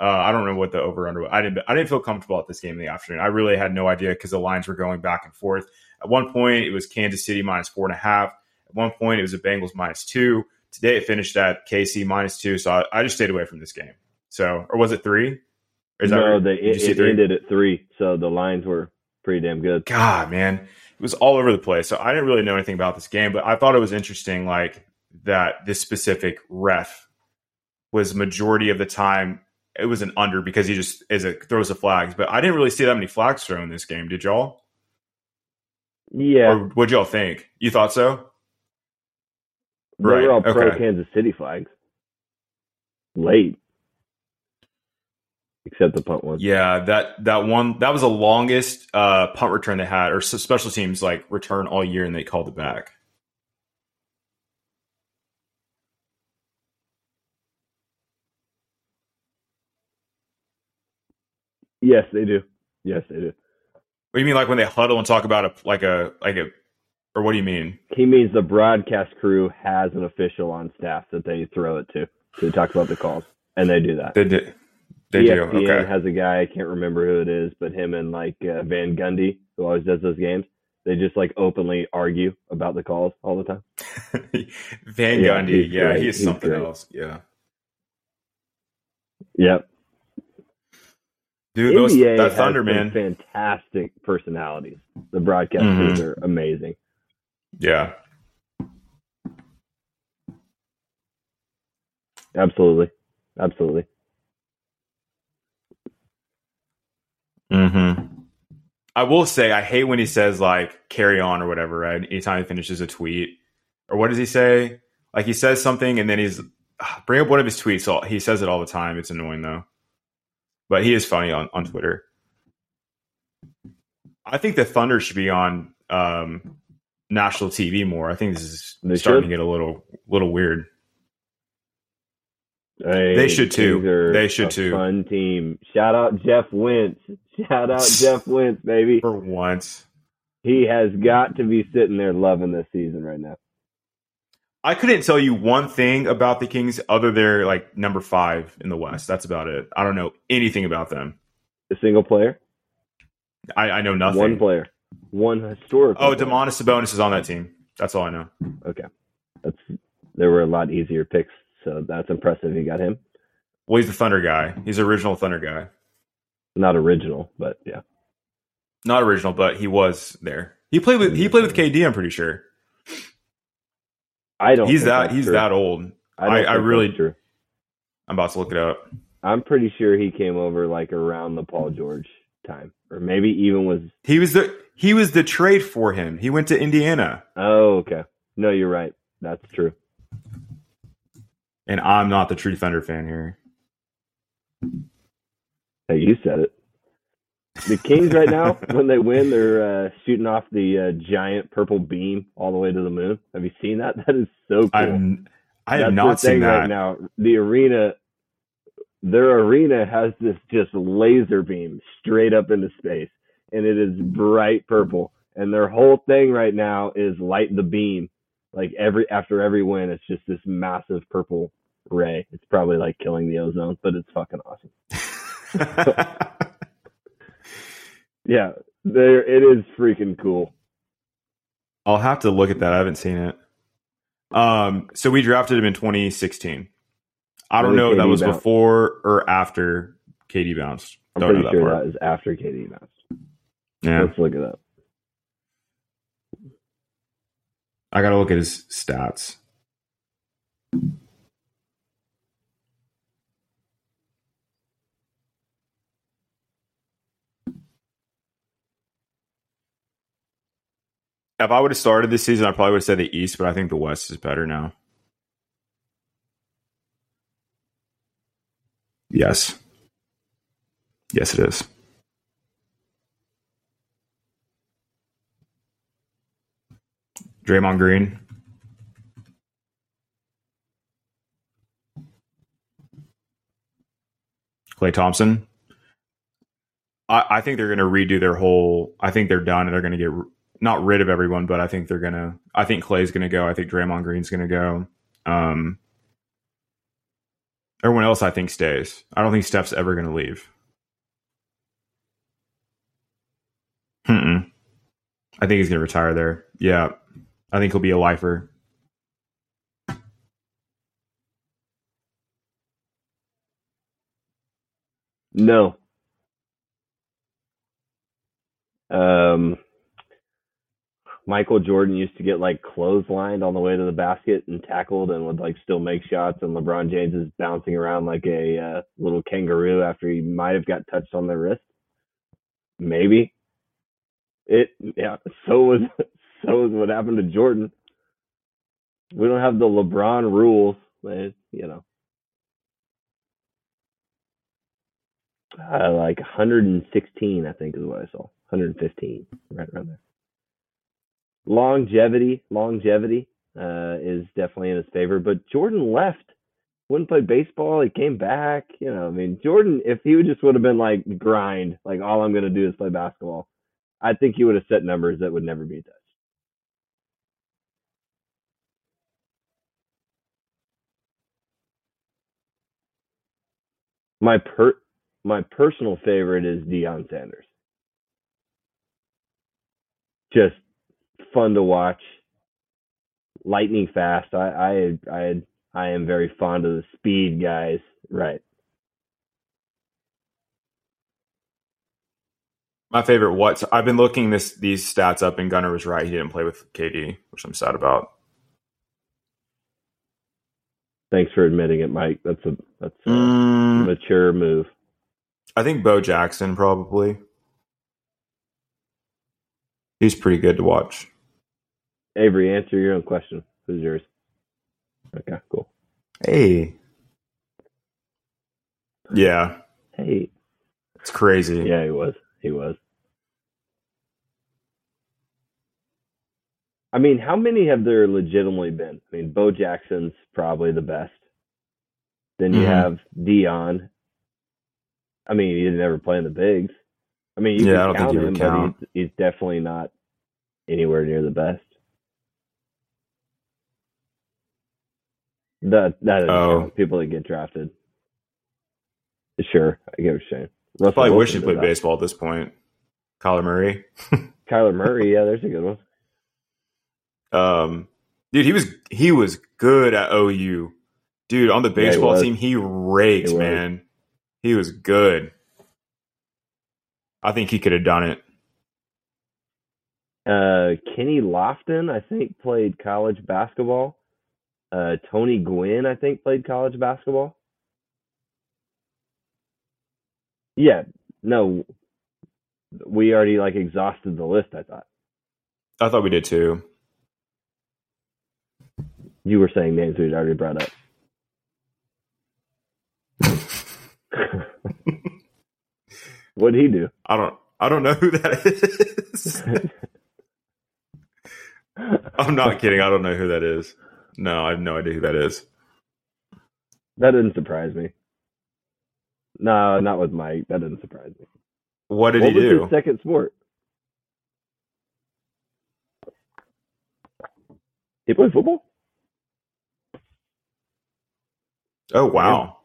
uh, I don't know what the over under. I didn't. I didn't feel comfortable at this game in the afternoon. I really had no idea because the lines were going back and forth. At one point, it was Kansas City minus four and a half. At one point, it was the Bengals minus two. Today, it finished at KC minus two. So I, I just stayed away from this game. So, or was it three? Or is that no, right? they, it, it ended at three, so the lines were pretty damn good. God, man, it was all over the place. So I didn't really know anything about this game, but I thought it was interesting, like that this specific ref was majority of the time it was an under because he just is a throws the flags. But I didn't really see that many flags thrown in this game. Did y'all? Yeah, Or what'd y'all think? You thought so? they right, were all pro okay. Kansas City flags. Late, except the punt one. Yeah, that that one that was the longest uh, punt return they had, or special teams like return all year, and they called it back. Yes, they do. Yes, they do. What do you mean, like when they huddle and talk about a like a like a, or what do you mean? He means the broadcast crew has an official on staff that they throw it to to talk about the calls, and they do that. They do. They do. ESPN Okay. has a guy I can't remember who it is, but him and like uh, Van Gundy, who always does those games, they just like openly argue about the calls all the time. Van Yeah, Gundy, he's yeah, great. he is He's something great. else. Yeah, Yep. dude, those, NBA that Thunder man, fantastic personalities. The broadcast Mhm. are amazing. yeah, Absolutely, absolutely. Hmm I will say I hate when he says like "carry on" or whatever. Right, anytime he finishes a tweet, or what does he say? Like he says something and then he's bring up one of his tweets. So he says it all the time. It's annoying though, but he is funny on on Twitter. I think the Thunder should be on um, national TV more. I think this is They starting should. to get a little little weird. Hey, They should too. They should too. Fun team. Shout out Jeff Wentz. Shout out Jeff Wentz, baby. For once, He has got to be sitting there loving this season right now. I couldn't tell you one thing about the Kings other they're like number five in the West. That's about it. I don't know anything about them. A single player, I, I know nothing. one player, one historical. Oh. Domantas Sabonis is on that team. That's all I know. Okay, that's there were a lot easier picks, so that's impressive. You got him. Well, he's the Thunder guy. He's the original Thunder guy. Not original, but yeah. Not original, but he was there. He played with he played with KD. I'm pretty sure. I don't. He's that he's true. that old. I, don't I- I really- true. I'm about to look it up. I'm pretty sure he came over like around the Paul George time, or maybe even was. He was the he was the trade for him. He went to Indiana, Oh, okay. No, you're right. That's true. and I'm not the true Thunder fan here. Hey, you said it. The Kings right now, when they win, they're uh, shooting off the uh, giant purple beam all the way to the moon. Have you seen that? That is so cool. I'm I have That's not seen that. right now. The arena, their arena has this just laser beam straight up into space, and it is bright purple. And their whole thing right now is light the beam. Like every after every win, it's just this massive purple ray. It's probably like killing the ozone, but it's fucking awesome. Yeah, there it is freaking cool. I'll have to look at that. I haven't seen it. Um, so we drafted him in 2016. I don't know if that was bounced. before or after KD bounced. I'm Don't pretty that sure part. that is after KD bounced. Yeah, Let's look it up. I got to look at his stats. If I would have started this season, I probably would have said the East, but I think the West is better now. Yes. Yes, it is. Draymond Green. Klay Thompson. I, I think they're going to redo their whole. I think they're done and they're going to get not rid of everyone, but I think they're to. I think Klay's to go. I think Draymond Green's to go. Um, everyone else, I think, stays. I don't think Steph's ever to leave. Mm-mm. I think he's to retire there. Yeah. I think he'll be a lifer. No. Um, Michael Jordan used to get like clotheslined on the way to the basket and tackled and would like still make shots. And LeBron James is bouncing around like a uh, little kangaroo after he might have got touched on the wrist. Maybe. It yeah. So was so was what happened to Jordan. We don't have the LeBron rules, but you know. Uh, like 116, I think is what I saw. 115, right around there. Longevity, longevity uh, is definitely in his favor. But Jordan left, wouldn't play baseball. He came back. You know, I mean, Jordan, if he would just would have been like grind, like all I'm going to do is play basketball, I think he would have set numbers that would never be touched. My per my personal favorite is Deion Sanders. Just fun to watch, lightning fast. I I I I am very fond of the speed guys. Right. My favorite what I've been looking this these stats up and Gunner was right. He didn't play with KD, which I'm sad about. Thanks for admitting it, Mike. That's a that's a Mm, mature move. I think Bo Jackson probably. He's pretty good to watch. Avery, answer your own question. Who's yours? Okay, cool. Hey. Yeah, Hey, it's crazy. yeah, he was. He was. I mean, how many have there legitimately been? I mean, Bo Jackson's probably the best. Then you Mhm. have Deion. I mean, he didn't ever play in the bigs. I mean, you Yeah, can I don't think count you him, count. but he's, he's definitely not anywhere near the best. That that Oh. People that get drafted. Sure, I get what you're saying. Russell Probably wish he Wilson played that. baseball at this point. Kyler Murray. Kyler Murray, yeah, there's a good one. Um, dude, he was he was good at OU. Dude, on the Yeah, he baseball team, he raked, He man. He was good. I think he could have done it. Uh, Kenny Lofton, I think, played college basketball. Uh, Tony Gwynn, I think, played college basketball. Yeah, no, we already like exhausted the list. I thought I thought we did too. you were saying names we'd already brought up. what did he do? I don't I don't know who that is. I'm not kidding. I don't know who that is. No, I have no idea who that is. That didn't surprise me. No, not with Mike. That didn't surprise me. What did what he was do? his second sport? He played football. Oh wow.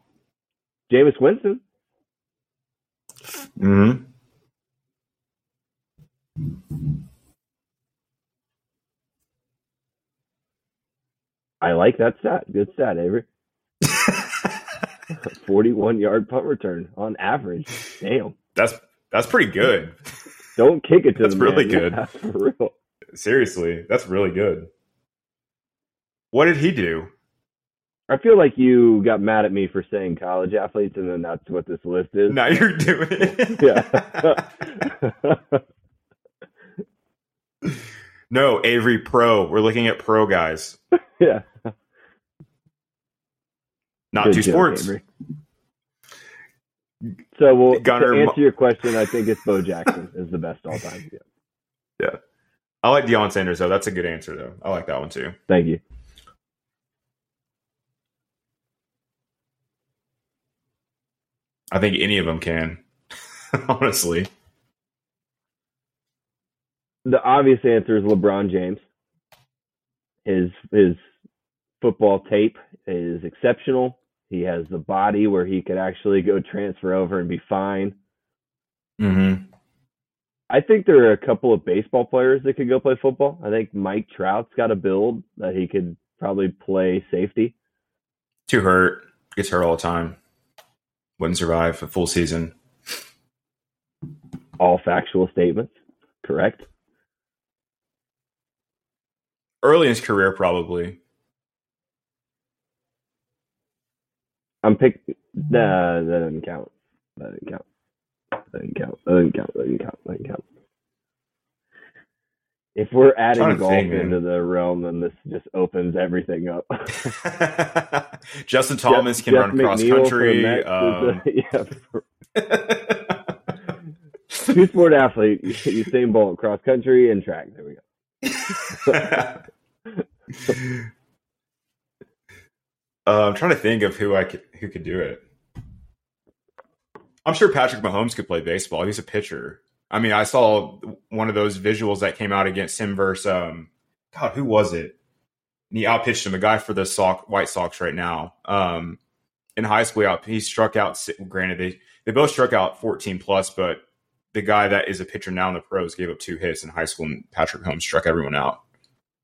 Jameis Winston. hmm I like that stat. Good stat, Avery. 41 yard punt return on average. Damn. that's that's pretty good. Don't kick it to That's the really man. good. Yeah, real. Seriously, that's really good. What did he do? I feel like you got mad at me for saying college athletes, and then that's what this list is. Now you're doing it. Yeah. no, Avery Pro. We're looking at pro guys, yeah. not Good two joke, sports. Avery. So, well, Gunner to answer your question, I think it's Bo Jackson is the best all time. Yeah. I like Deion Sanders though. That's a good answer though. I like that one too. Thank you. I think any of them can. Honestly, The obvious answer is LeBron James. His his football tape is exceptional. He has the body where he could actually go transfer over and be fine. mm-hmm. I think there are a couple of baseball players that could go play football. I think Mike Trout's got a build that he could probably play safety. too hurt. Gets hurt all the time. Wouldn't survive a full season. All factual statements, correct? Early in his career, probably. I'm pick. Nah, that doesn't count. That doesn't count. That doesn't count. That doesn't count. That doesn't count. That doesn't count. If we're adding golf think, into the realm, then this just opens everything up. Justin Thomas Jeff- can Jeff run cross McNeil country. Mets Um, a- yeah, two sport athlete, Usain Bolt, cross country and track. There we go. uh, I'm trying to think of who I could, who could do it. I'm sure Patrick Mahomes could play baseball. He's a pitcher. I mean, I saw one of those visuals that came out against him versus um, God, who was it? And he outpitched him, a guy for the Sox, White Sox right now. Um, in high school, he struck out. Granted, they they both struck out 14 plus, but the guy that is a pitcher now in the pros gave up two hits in high school, and Patrick Mahomes struck everyone out,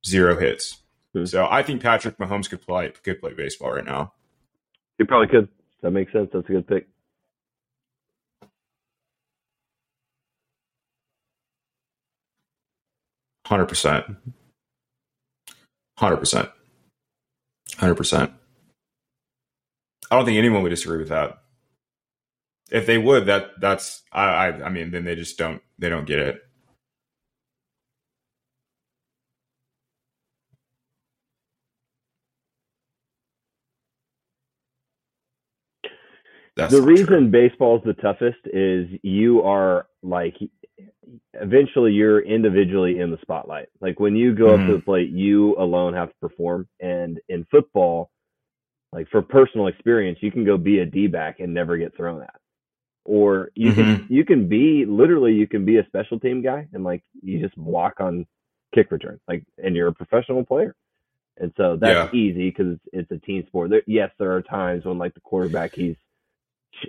zero hits. Hmm. So I think Patrick Mahomes could play could play baseball right now. He probably could. That makes sense. That's a good pick. Hundred percent. Hundred percent. Hundred percent. I don't think anyone would disagree with that. If they would, that that's I, I I mean, then they just don't they don't get it. That's the reason reason baseball's the toughest is you are like eventually you're individually in the spotlight. Like when you go up Mhm. to the plate, you alone have to perform. And in football, like for personal experience, you can go be a D back and never get thrown at. Or you can you can be literally you can be a special team guy and like you just block on kick return. Like and you're a professional player. And so that's easy because it's, it's a team sport. There, yes, there are times when like the quarterback, he's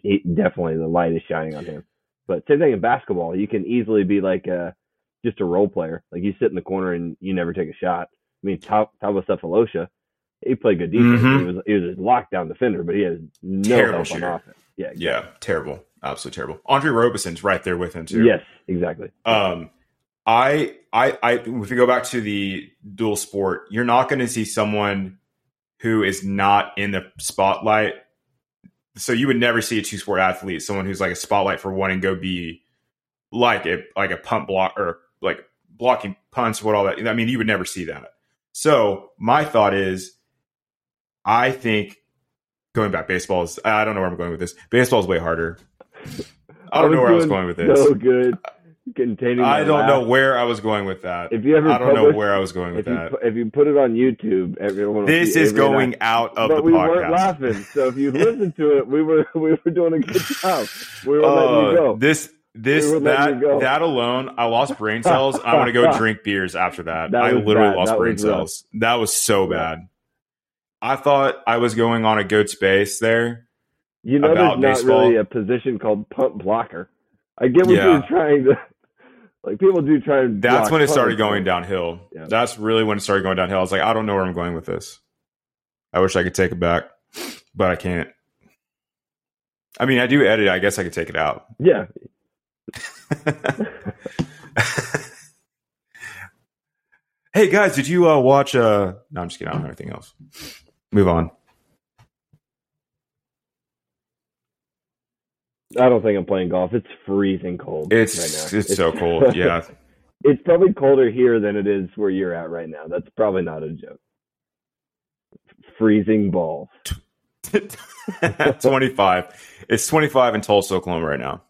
he, definitely the light is shining on him. But same thing in basketball, you can easily be like a just a role player. Like you sit in the corner and you never take a shot. I mean, Top Thabo Sefolosha, he played good defense. Mhm. He was he was a lockdown defender, but he has no Terrible help shooter. on offense. Yeah, exactly. Yeah, terrible, absolutely terrible. Andre Roberson's right there with him too. Yes, exactly. Um, I, I, I, if we go back to the dual sport, you're not going to see someone who is not in the spotlight. So you would never see a two sport athlete, someone who's like a spotlight for one and go be like a like a punt block or like blocking punts, what all that. I mean, you would never see that. So my thought is, I think going back, baseball is. I don't know where I'm going with this. Baseball is way harder. I don't know where I was going with this. So good. Containing I don't know where I was going with that. If you ever I don't know where I was going with If that. pu- if you put it on YouTube, everyone. will This is Avery and I- going out of but the we weren't laughing. So if you listen to it, we were we were doing a good job. We were letting you Uh, go. this this We that that alone, I lost brain cells. I want to go drink beers after that. That I literally bad. lost That brain was rough. cells. That was so bad. I thought I was going on a good space there. You know, about there's not baseball. really a position called punt blocker. I get what Yeah. you're trying to. Like people do try. That's when it started going downhill. Yeah. That's really when it started going downhill. I was like, I don't know where I'm going with this. I wish I could take it back, but I can't. I mean, I do edit. I guess I could take it out. Yeah, hey guys, did you uh, watch? Uh... No, I'm just kidding. I don't know anything else. Move on. I don't think I'm playing golf. It's freezing cold. It's right now. it's so cold. Yeah, it's probably colder here than it is where you're at right now. That's probably not a joke. Freezing balls. 25. It's 25 in Tulsa, Oklahoma right now.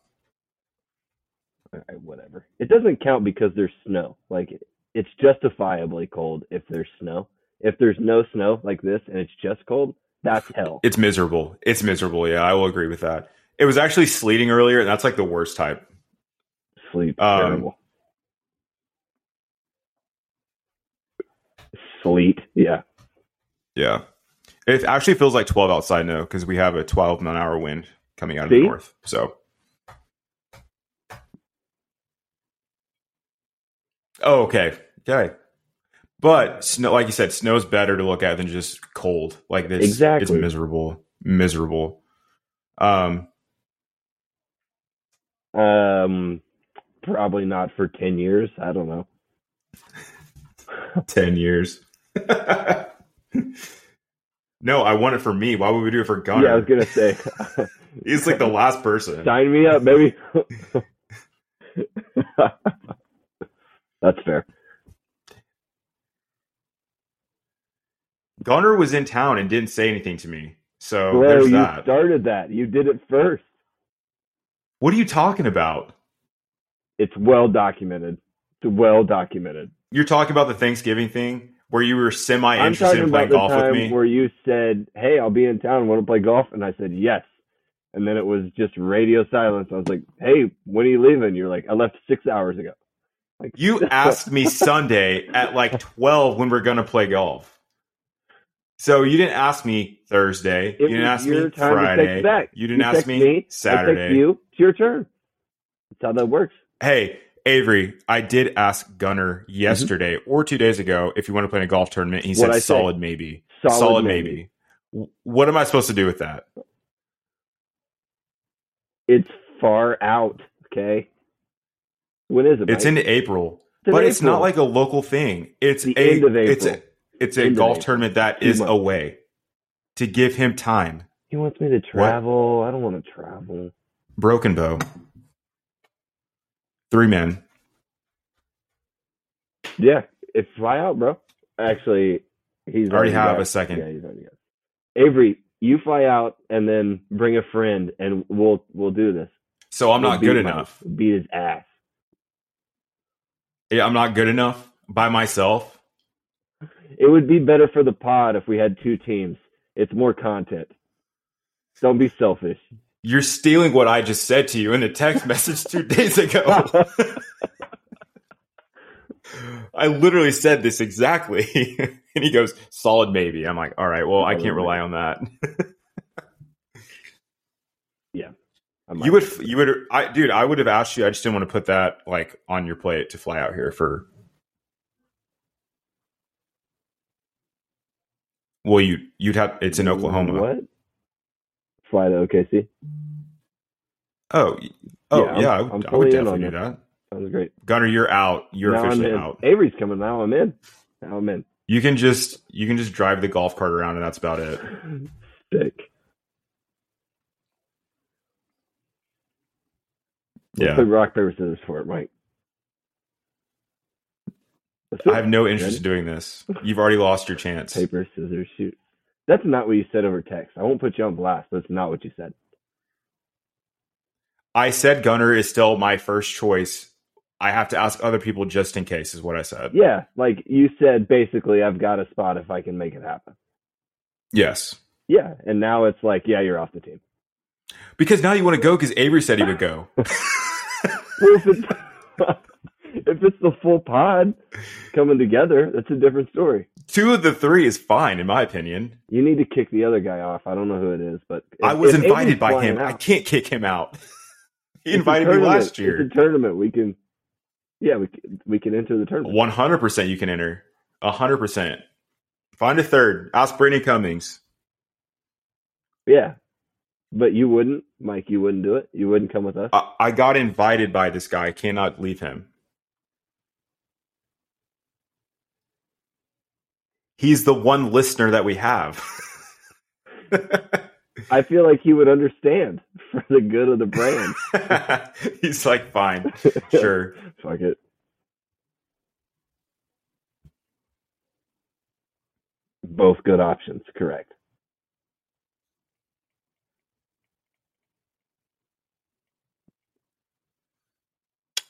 All right, whatever. It doesn't count because there's snow. Like it's justifiably cold if there's snow. If there's no snow like this and it's just cold, that's hell. It's miserable. It's miserable. Yeah, I will agree with that. It was actually sleeting earlier, and that's like the worst type. Sleep Um, terrible. Sleet, yeah. Yeah. It actually feels like 12 outside now because we have a 12 mile an hour wind coming out of the north. So. Oh, okay. Okay. But snow, like you said, snow's better to look at than just cold. Like this, Exactly. it's miserable, miserable. Um, Um, probably not for ten years. I don't know. ten years. no, I want it for me. Why would we do it for Gunner? Yeah, I was gonna say, He's like the last person. sign me up, baby. That's fair. Gunner was in town and didn't say anything to me. So there's you that. started that. You did it first. What are you talking about? It's well documented. It's well documented. You're talking about the Thanksgiving thing where you were semi interested in playing golf with time me. where you said, "Hey, I'll be in town. Want to play golf?" And I said, "Yes." And then it was just radio silence. I was like, "Hey, when are you leaving?" You're like, "I left six hours ago." Like You asked me Sunday at like 12 when we're going to play golf. So you didn't ask me Thursday. It you didn't ask me Friday. You didn't You ask me, me, Saturday. you. It's your turn. That's how that works. Hey, Avery, I did ask Gunner mm-hmm. yesterday or two days ago if you want to play in a golf tournament. He What'd said solid maybe. Solid, Solid, maybe. maybe. What am I supposed to do with that? It's far out. Okay. When is it? It's Mike? in April, in but it's April. not like a local thing. It's The a end of it's a April. It's a golf April. tournament that is months. away to give him time. He wants me to travel. I don't want to travel. Broken Bow, three men. Yeah, it's fly out, bro. Actually, he's I already have got- a second. Yeah, he's already got. Avery, you fly out and then bring a friend, and we'll we'll do this. So I'm We'll not good Mike. enough. Beat his ass. Yeah, I'm not good enough by myself. It would be better for the pod if we had two teams. It's more content. Don't be selfish. You're stealing what I just said to you in a text message two days ago. I literally said this exactly. and he goes, solid maybe. I'm like, all right, well, I can't rely on that. yeah. You would, you would, I, dude, I would have asked you. I just didn't want to put that like on your plate to fly out here for. Well, you, you'd have, it's in Oklahoma. What? Fly to OKC? Oh, oh, yeah. yeah I, would, I would definitely do that. That was great. Gunner, you're out. You're now officially out. Avery's coming now. I'm in. Now I'm in. You can just you can just drive the golf cart around and that's about it. Sick. Yeah. Play rock paper scissors for it, Mike. I have no interest in doing this. You've already lost your chance. Paper scissors shoot. That's not what you said over text. I won't put you on blast, but it's not what you said. I said Gunner is still my first choice I have to ask other people just in case, is what I said. Yeah, like you said, basically, I've got a spot if I can make it happen. Yes. Yeah, and now it's like, yeah, you're off the team. Because now you want to go because Avery said he would go. if it's, the full pod coming together, that's a different story. Two of the three is fine, in my opinion. You need to kick the other guy off. I don't know who it is, but if, I was invited by him. Out, I can't kick him out. he invited me last year. It's a tournament. We can yeah, we we can enter the tournament. One hundred percent, you can enter. hundred percent. Find a third. Ask Brady Cummings. Yeah, but you wouldn't, Mike. You wouldn't do it. You wouldn't come with us. I, I got invited by this guy. I cannot leave him. He's the one listener that we have. I feel like he would understand for the good of the brand. He's like, fine, sure. Fuck it. Both good options, correct.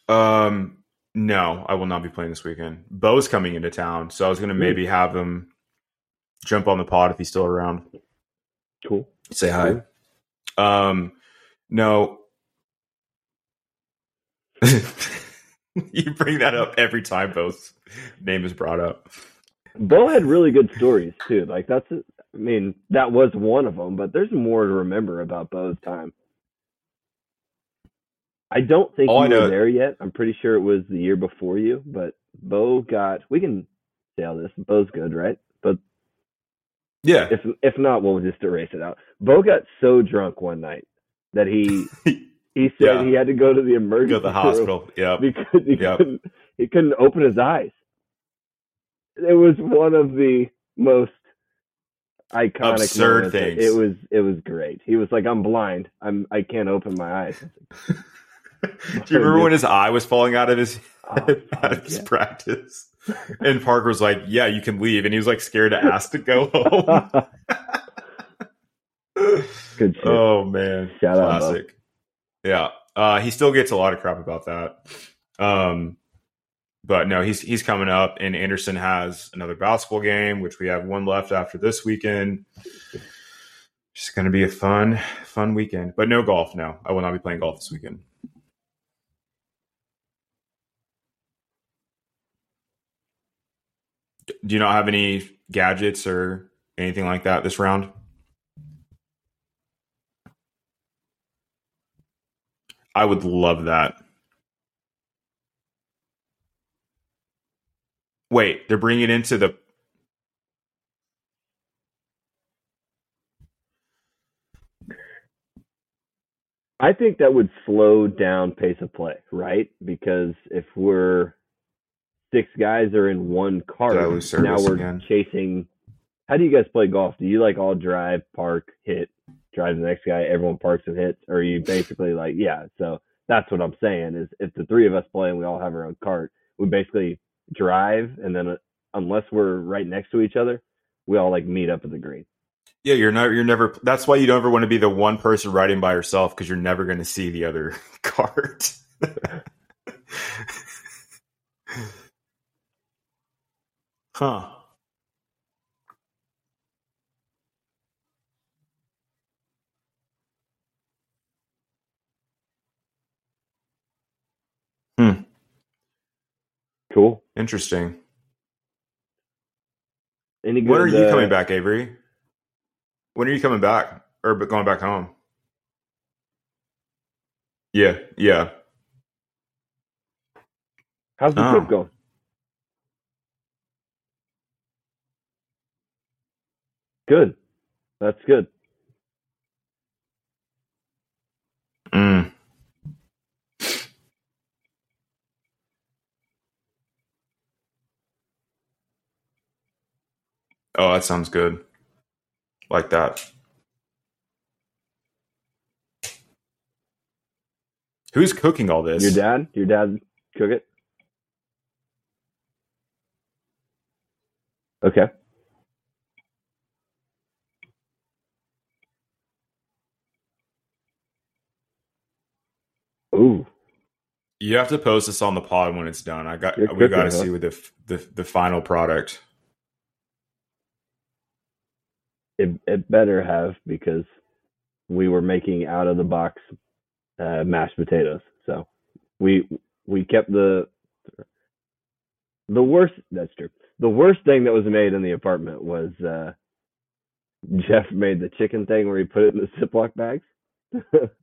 Um, no, I will not be playing this weekend. Bo's coming into town, so I was gonna maybe have him jump on the pod if he's still around. Cool. Say hi. Um, no. you bring that up every time Bo's name is brought up. Bo had really good stories too. Like that's, I mean, that was one of them. But there's more to remember about Bo's time. I don't think oh, All you were there yet. I'm pretty sure it was the year before you. But Bo got. We can say all this. Bo's good, right? But yeah. If if not, we'll just erase it out. Bo got so drunk one night that he he said yeah. he had to go to the emergency go to the hospital. Yeah. Because he yep. couldn't he couldn't open his eyes. It was one of the most iconic absurd things. It was it was great. He was like, "I'm blind. I'm I can't open my eyes." Do you remember when his eye was falling out of his, oh, out of his yeah. practice? and Parker was like, "Yeah, you can leave," and he was like scared to ask to go home. Good shit. Oh man, Shout classic. Yeah, uh, he still gets a lot of crap about that. Um, but no, he's he's coming up, and Anderson has another basketball game, which we have one left after this weekend. Just going to be a fun, fun weekend, but no golf. No, I will not be playing golf this weekend. Do you not have any gadgets or anything like that this round? I would love that. Wait, they're bringing it into the. I think that would slow down pace of play, right? Because if we're six guys are in one cart. Now we're again. chasing. How do you guys play golf? Do you like all drive, park, hit, drive the next guy, everyone parks and hits, or are you basically like, yeah? So that's what I'm saying is if the three of us play and we all have our own cart, we basically drive and then uh, unless we're right next to each other, we all like meet up at the green. Yeah, you're not. You're never. That's why you don't ever want to be the one person riding by yourself because you're never going to see the other cart. Huh. Hmm. Cool. Interesting. Any good, When are you uh, coming back, Avery? When are you coming back? Or going back home? Yeah, yeah. How's the Oh. trip going? Good. That's good. Mm. Oh, that sounds good. Like that. Who's cooking all this? Your dad? Your dad cook it? Okay. Ooh, You have to post this on the pod when it's done. I got. You're we got to see what the, the the final product. it it better have because we were making out of the box uh, mashed potatoes. So we we kept the the worst. That's true. The worst thing that was made in the apartment was uh, Jeff made the chicken thing where he put it in the Ziploc bags.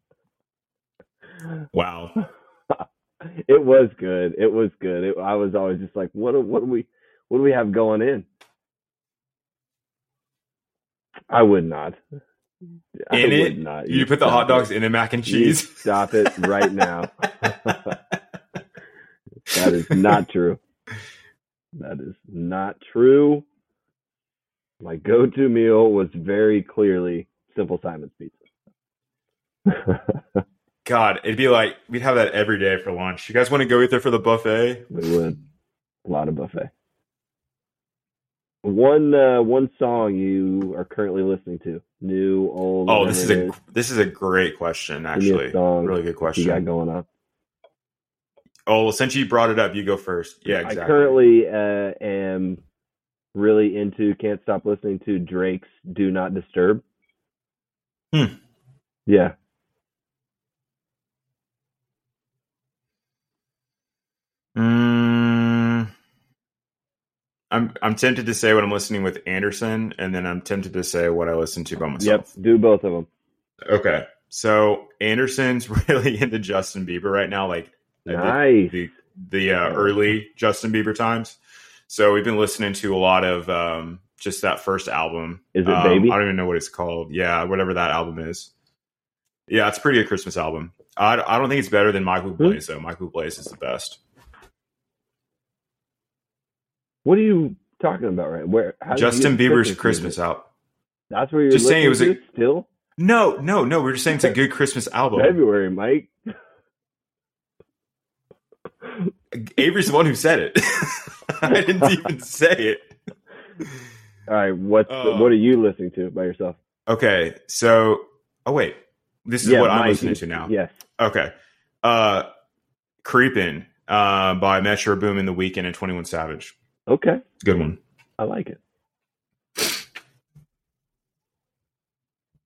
Wow. it was good. It was good. It, I was always just like, what? do- What do we? What do we have going in? I would not. I In would it? not. You put the hot dogs it. in the mac and You cheese. stop it right now. that is not true. That is not true. My go-to meal was very clearly Simple Simon's pizza. God, it'd be like we'd have that every day for lunch. You guys want to go eat there for the buffet? We would. A lot of buffet. One uh, one song you are currently listening to, new, old. Oh, this is a this is a great question. Actually, really good question. you got going on. Oh, well, since you brought it up, you go first. Yeah, exactly. I currently uh, am really into, can't stop listening to Drake's "Do Not Disturb." Hmm. Yeah, Mm, I'm I'm tempted to say what I'm listening with Anderson, and then I'm tempted to say what I listen to by myself. yep. Do both of them. Okay, so Anderson's really into Justin Bieber right now, like uh, the- the the uh, early Justin Bieber times. So we've been listening to a lot of um, just that first album. Is it Um, Baby? I don't even know what it's called. Yeah, whatever that album is. Yeah, it's pretty good Christmas album. I, I don't think it's better than Michael Hmm. Though. Michael Bublé is the best. What are you talking about, right? Where how Justin Bieber's music? Christmas album. That's where you're Just saying it was to still No, no, no. We are just saying it's a good Christmas album. February, Mike. Avery's the one who said it. I didn't even say it. All right, what's Uh, what are you listening to by yourself? Okay, so oh wait, this is what I'm Mike, listening to now. Yes. Okay, uh, "Creepin" uh, by Metro Boomin the Weeknd and Twenty One Savage. Okay, good one. I like it.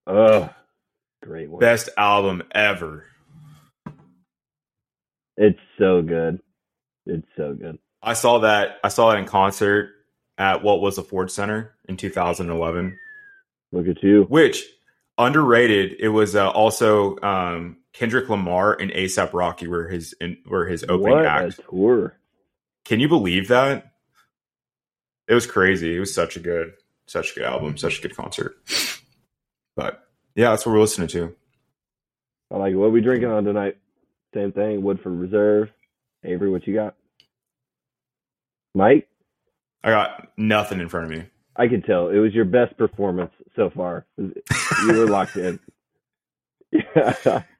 Oh, great one. Best album ever. It's so good. It's so good. I saw that. I saw that in concert at what was the Ford Center in 2011. Look at you. Which underrated. It was uh, also um, Kendrick Lamar and ASAP Rocky were his in, were his opening what act. a tour. Can you believe that? It was crazy. It was such a good, such a good album, such a good concert. But yeah, that's what we're listening to. I like it. What are we drinking on tonight? Same thing. Woodford Reserve. Avery, what you got? Mike, I got nothing in front of me. I can tell it was your best performance so far. You were locked in. Yeah.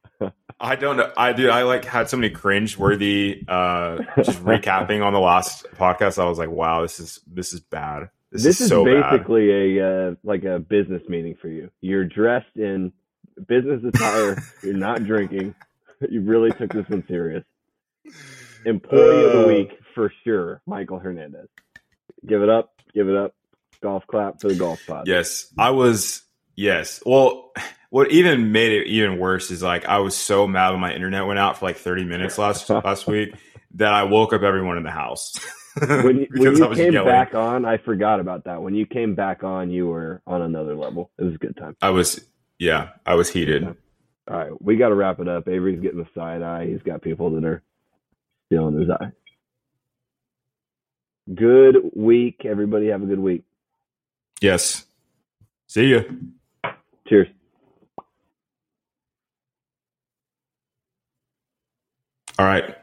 I don't know. I do. I like had so many cringe worthy. Uh, just recapping on the last podcast. I was like, wow, this is this is bad. This, This, is, is, so bad. basically a uh, like a business meeting for you. You're dressed in business attire. You're not drinking. You really took this one serious. Employee of the Uh. week for sure Michael Hernandez. Give it up, give it up. Golf clap for the golf pod. Yes, I was. Yes. Well, what even made it even worse is like I was so mad when my internet went out for like 30 minutes last last week that I woke up everyone in the house. when you, when you came yelling. back on, I forgot about that. When you came back on, you were on another level. It was a good time. I was, yeah, I was heated. All right, we got to wrap it up. Avery's getting the side eye. He's got people that are stealing his eye. Good week, everybody. Have a good week. Yes. See you. Cheers. All right.